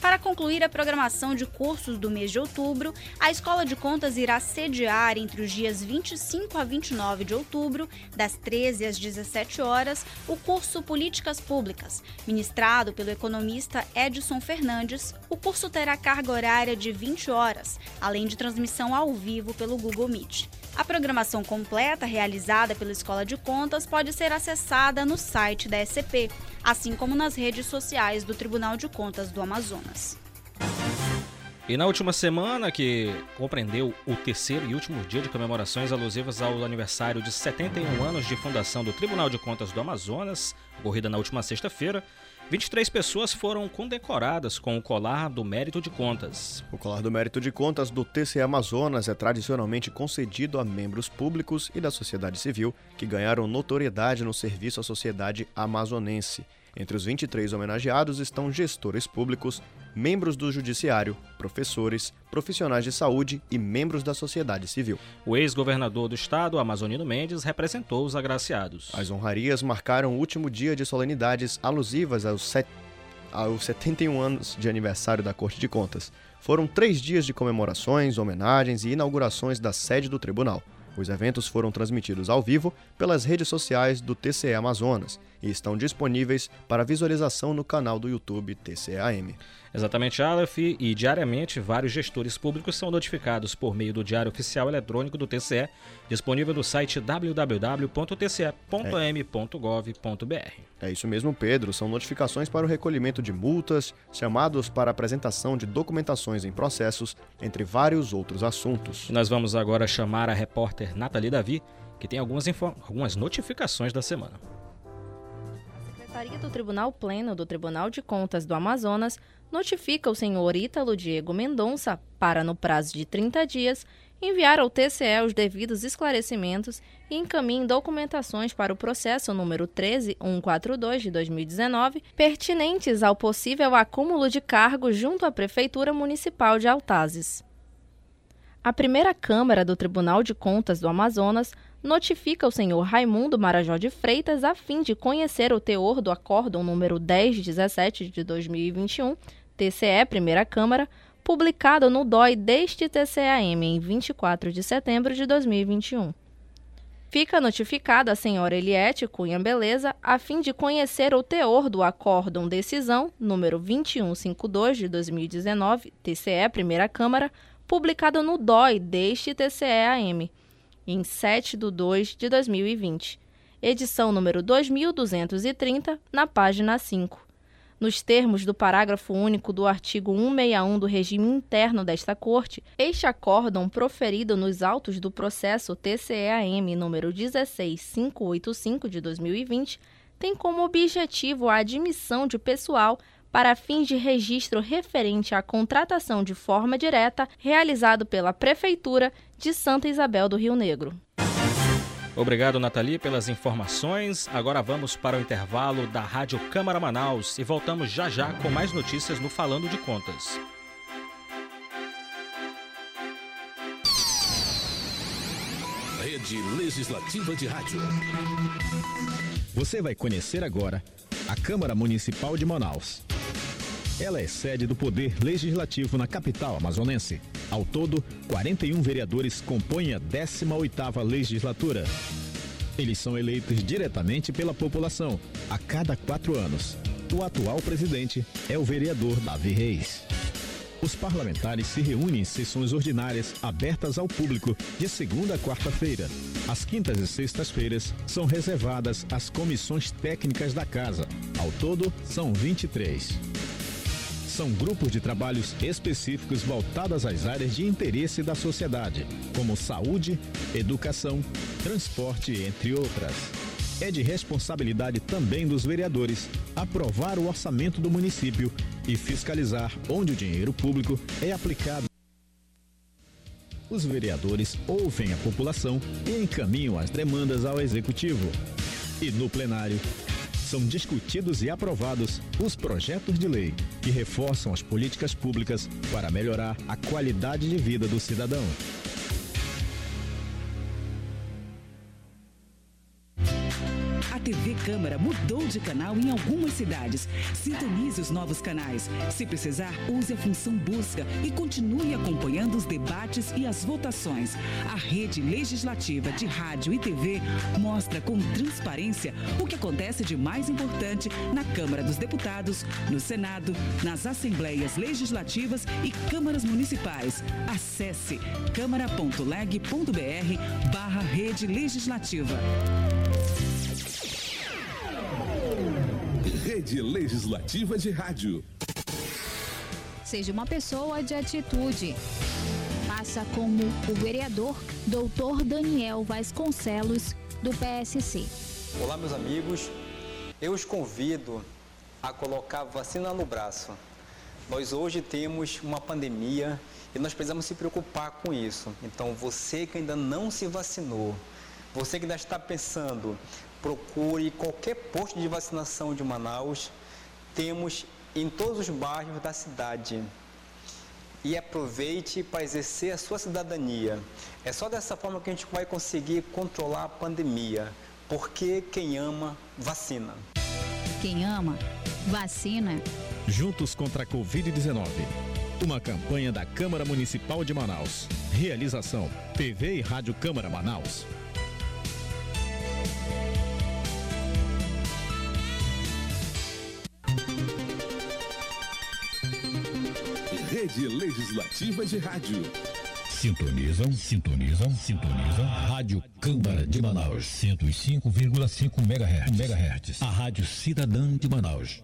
Para concluir a programação de cursos do mês de outubro, a Escola de Contas irá sediar entre os dias 25 a 29 de outubro, das 13 às 17 horas, o curso Políticas Públicas, ministrado pelo economista Edson Fernandes. O curso terá carga horária de 20 horas, além de transmissão ao vivo pelo Google Meet. A programação completa realizada pela Escola de Contas pode ser acessada no site da SCP, assim como nas redes sociais do Tribunal de Contas do Amazonas. E na última semana, que compreendeu o terceiro e último dia de comemorações alusivas ao aniversário de 71 anos de fundação do Tribunal de Contas do Amazonas, ocorrida na última sexta-feira, 23 pessoas foram condecoradas com o Colar do Mérito de Contas. O Colar do Mérito de Contas do TCE Amazonas é tradicionalmente concedido a membros públicos e da sociedade civil que ganharam notoriedade no serviço à sociedade amazonense. Entre os 23 homenageados estão gestores públicos, membros do judiciário, professores, profissionais de saúde e membros da sociedade civil. O ex-governador do estado, Amazonino Mendes, representou os agraciados. As honrarias marcaram o último dia de solenidades alusivas aos, set... aos 71 anos de aniversário da Corte de Contas. Foram três dias de comemorações, homenagens e inaugurações da sede do tribunal. Os eventos foram transmitidos ao vivo pelas redes sociais do TCE Amazonas e estão disponíveis para visualização no canal do YouTube TCAM. Exatamente, Aleph, e diariamente vários gestores públicos são notificados por meio do Diário Oficial Eletrônico do TCE, disponível no site www.tce.am.gov.br. É isso mesmo, Pedro. São notificações para o recolhimento de multas, chamados para apresentação de documentações em processos, entre vários outros assuntos. Nós vamos agora chamar a repórter Nathalie Davi, que tem algumas, algumas notificações da semana. A Secretaria do Tribunal Pleno do Tribunal de Contas do Amazonas notifica o senhor Ítalo Diego Mendonça para, no prazo de 30 dias, enviar ao TCE os devidos esclarecimentos e encaminhe documentações para o processo número 13142 de 2019, pertinentes ao possível acúmulo de cargos junto à Prefeitura Municipal de Altazes. A primeira Câmara do Tribunal de Contas do Amazonas notifica o senhor Raimundo Marajó de Freitas a fim de conhecer o teor do acórdão número 1017 de 2021, TCE Primeira Câmara, publicado no DOI deste TCAM em 24 de setembro de 2021. Fica notificada a senhora Eliette Cunha Beleza a fim de conhecer o teor do acórdão decisão número 2152 de 2019, TCE Primeira Câmara, publicado no DOI deste TCE-AM, em 7 de 2 de 2020, edição número 2230, na página 5. Nos termos do parágrafo único do artigo 161 do regime interno desta Corte, este acórdão proferido nos autos do processo TCE-AM número 16585 de 2020 tem como objetivo a admissão de pessoal para fins de registro referente à contratação de forma direta realizado pela Prefeitura de Santa Isabel do Rio Negro. Obrigado, Nathalie, pelas informações. Agora vamos para o intervalo da Rádio Câmara Manaus e voltamos já já com mais notícias no Falando de Contas. Rede Legislativa de Rádio. Você vai conhecer agora a Câmara Municipal de Manaus. Ela é sede do Poder Legislativo na capital amazonense. Ao todo, 41 vereadores compõem a 18ª legislatura. Eles são eleitos diretamente pela população, a cada quatro anos. O atual presidente é o vereador Davi Reis. Os parlamentares se reúnem em sessões ordinárias abertas ao público de segunda a quarta-feira. As quintas e sextas-feiras são reservadas às comissões técnicas da casa. Ao todo, são 23 são grupos de trabalhos específicos voltados às áreas de interesse da sociedade, como saúde, educação, transporte, entre outras. É de responsabilidade também dos vereadores aprovar o orçamento do município e fiscalizar onde o dinheiro público é aplicado. Os vereadores ouvem a população e encaminham as demandas ao executivo. E no plenário, são discutidos e aprovados os projetos de lei que reforçam as políticas públicas para melhorar a qualidade de vida do cidadão. TV Câmara mudou de canal em algumas cidades. Sintonize os novos canais. Se precisar, use a função busca e continue acompanhando os debates e as votações. A rede legislativa de rádio e TV mostra com transparência o que acontece de mais importante na Câmara dos Deputados, no Senado, nas assembleias legislativas e câmaras municipais. Acesse câmara.leg.br barra rede legislativa. Rede Legislativa de Rádio. Seja uma pessoa de atitude. Faça como o vereador Dr. Daniel Vasconcelos, do PSC. Olá, meus amigos. Eu os convido a colocar vacina no braço. Nós hoje temos uma pandemia e nós precisamos se preocupar com isso. Então, você que ainda não se vacinou, você que ainda está pensando, procure qualquer posto de vacinação de Manaus. Temos em todos os bairros da cidade. E aproveite para exercer a sua cidadania. É só dessa forma que a gente vai conseguir controlar a pandemia. Porque quem ama, vacina. Quem ama, vacina. Juntos contra a Covid-19. Uma campanha da Câmara Municipal de Manaus. Realização: TV e Rádio Câmara Manaus. Rede Legislativa de Rádio. Sintonizam, sintonizam, sintonizam. Rádio Câmara de Manaus. 105,5 MHz. MHz. A Rádio Cidadã de Manaus.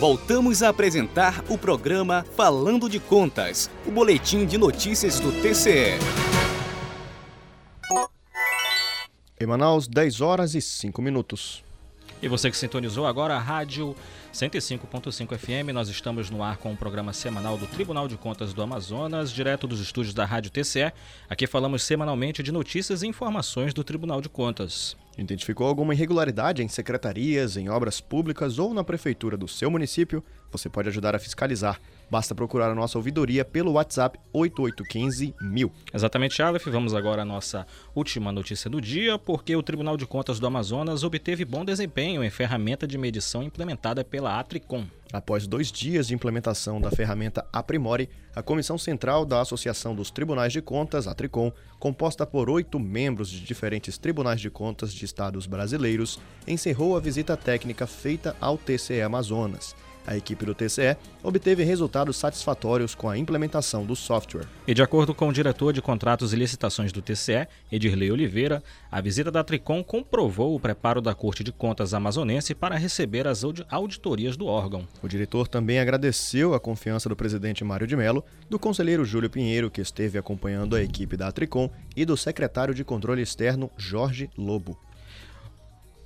Voltamos a apresentar o programa Falando de Contas, o boletim de notícias do TCE. Em Manaus, 10 horas e 5 minutos. E você que sintonizou agora a Rádio 105.5 FM, nós estamos no ar com o programa semanal do Tribunal de Contas do Amazonas, direto dos estúdios da Rádio TCE. Aqui falamos semanalmente de notícias e informações do Tribunal de Contas. Identificou alguma irregularidade em secretarias, em obras públicas ou na prefeitura do seu município? Você pode ajudar a fiscalizar. Basta procurar a nossa ouvidoria pelo WhatsApp 8815 Exatamente, Aleph. Vamos agora à nossa última notícia do dia, porque o Tribunal de Contas do Amazonas obteve bom desempenho em ferramenta de medição implementada pela Atricom. Após dois dias de implementação da ferramenta Aprimore, a Comissão Central da Associação dos Tribunais de Contas, a Tricom, composta por oito membros de diferentes tribunais de contas de estados brasileiros, encerrou a visita técnica feita ao TCE Amazonas. A equipe do TCE obteve resultados satisfatórios com a implementação do software. E de acordo com o diretor de contratos e licitações do TCE, Edirley Oliveira, a visita da Tricom comprovou o preparo da Corte de Contas amazonense para receber as auditorias do órgão. O diretor também agradeceu a confiança do presidente Mário de Mello, do conselheiro Júlio Pinheiro, que esteve acompanhando a equipe da Tricom, e do secretário de controle externo Jorge Lobo.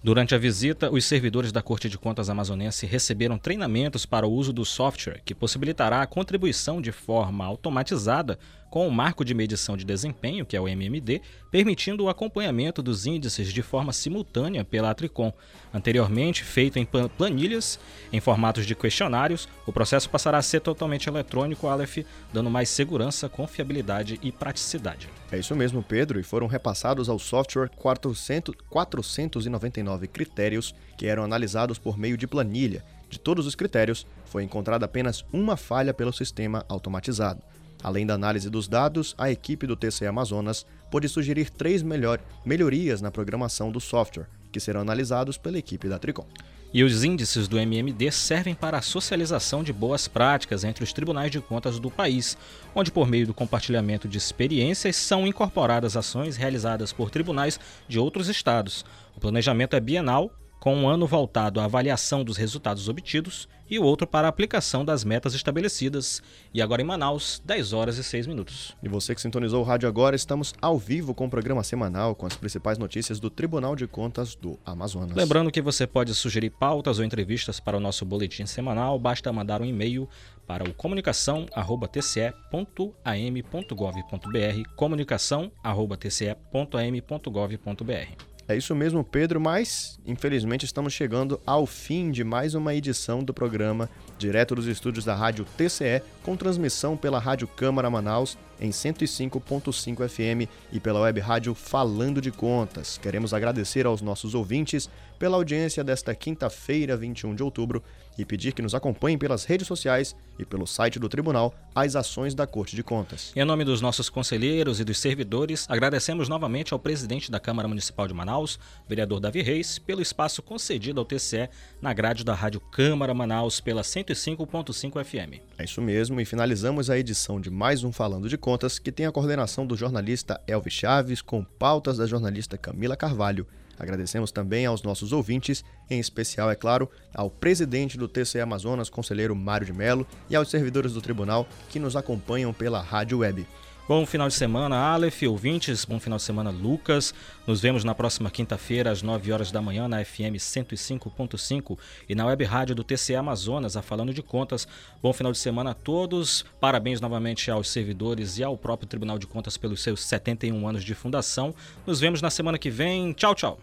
Durante a visita, os servidores da Corte de Contas amazonense receberam treinamentos para o uso do software, que possibilitará a contribuição de forma automatizada com o marco de medição de desempenho, que é o MMD, permitindo o acompanhamento dos índices de forma simultânea pela Atricom. Anteriormente feito em planilhas, em formatos de questionários, o processo passará a ser totalmente eletrônico, Aleph, dando mais segurança, confiabilidade e praticidade. É isso mesmo, Pedro, e foram repassados ao software 400, 499 critérios que eram analisados por meio de planilha. De todos os critérios, foi encontrada apenas uma falha pelo sistema automatizado. Além da análise dos dados, a equipe do TCE Amazonas pôde sugerir três melhor, melhorias na programação do software, que serão analisados pela equipe da Tricom. E os índices do MMD servem para a socialização de boas práticas entre os tribunais de contas do país, onde, por meio do compartilhamento de experiências, são incorporadas ações realizadas por tribunais de outros estados. O planejamento é bienal com um ano voltado à avaliação dos resultados obtidos e o outro para a aplicação das metas estabelecidas. E agora em Manaus, 10 horas e 6 minutos. E você que sintonizou o rádio agora, estamos ao vivo com o programa semanal com as principais notícias do Tribunal de Contas do Amazonas. Lembrando que você pode sugerir pautas ou entrevistas para o nosso boletim semanal, basta mandar um e-mail para o comunicação@tce.am.gov.br, comunicação@tce.am.gov.br. É isso mesmo, Pedro, mas infelizmente estamos chegando ao fim de mais uma edição do programa, direto dos estúdios da Rádio TCE, com transmissão pela Rádio Câmara Manaus em 105.5 FM e pela web rádio Falando de Contas. Queremos agradecer aos nossos ouvintes pela audiência desta quinta-feira, 21 de outubro, e pedir que nos acompanhem pelas redes sociais e pelo site do Tribunal as ações da Corte de Contas. Em nome dos nossos conselheiros e dos servidores, agradecemos novamente ao presidente da Câmara Municipal de Manaus, vereador Davi Reis, pelo espaço concedido ao TCE na grade da Rádio Câmara Manaus pela 105.5 FM. É isso mesmo, e finalizamos a edição de mais um Falando de Contas, que tem a coordenação do jornalista Elvis Chaves, com pautas da jornalista Camila Carvalho Agradecemos também aos nossos ouvintes, em especial, é claro, ao presidente do TCE Amazonas, conselheiro Mário de Mello, e aos servidores do tribunal que nos acompanham pela rádio web. Bom final de semana, Aleph, ouvintes. Bom final de semana, Lucas. Nos vemos na próxima quinta-feira, às 9 horas da manhã, na FM 105.5 e na web rádio do TCE Amazonas, a Falando de Contas. Bom final de semana a todos. Parabéns novamente aos servidores e ao próprio Tribunal de Contas pelos seus 71 anos de fundação. Nos vemos na semana que vem. Tchau, tchau.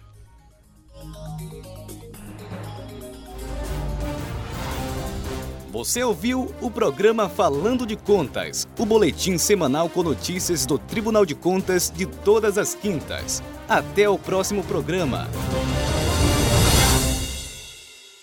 Você ouviu o programa Falando de Contas, o boletim semanal com notícias do Tribunal de Contas de todas as quintas. Até o próximo programa.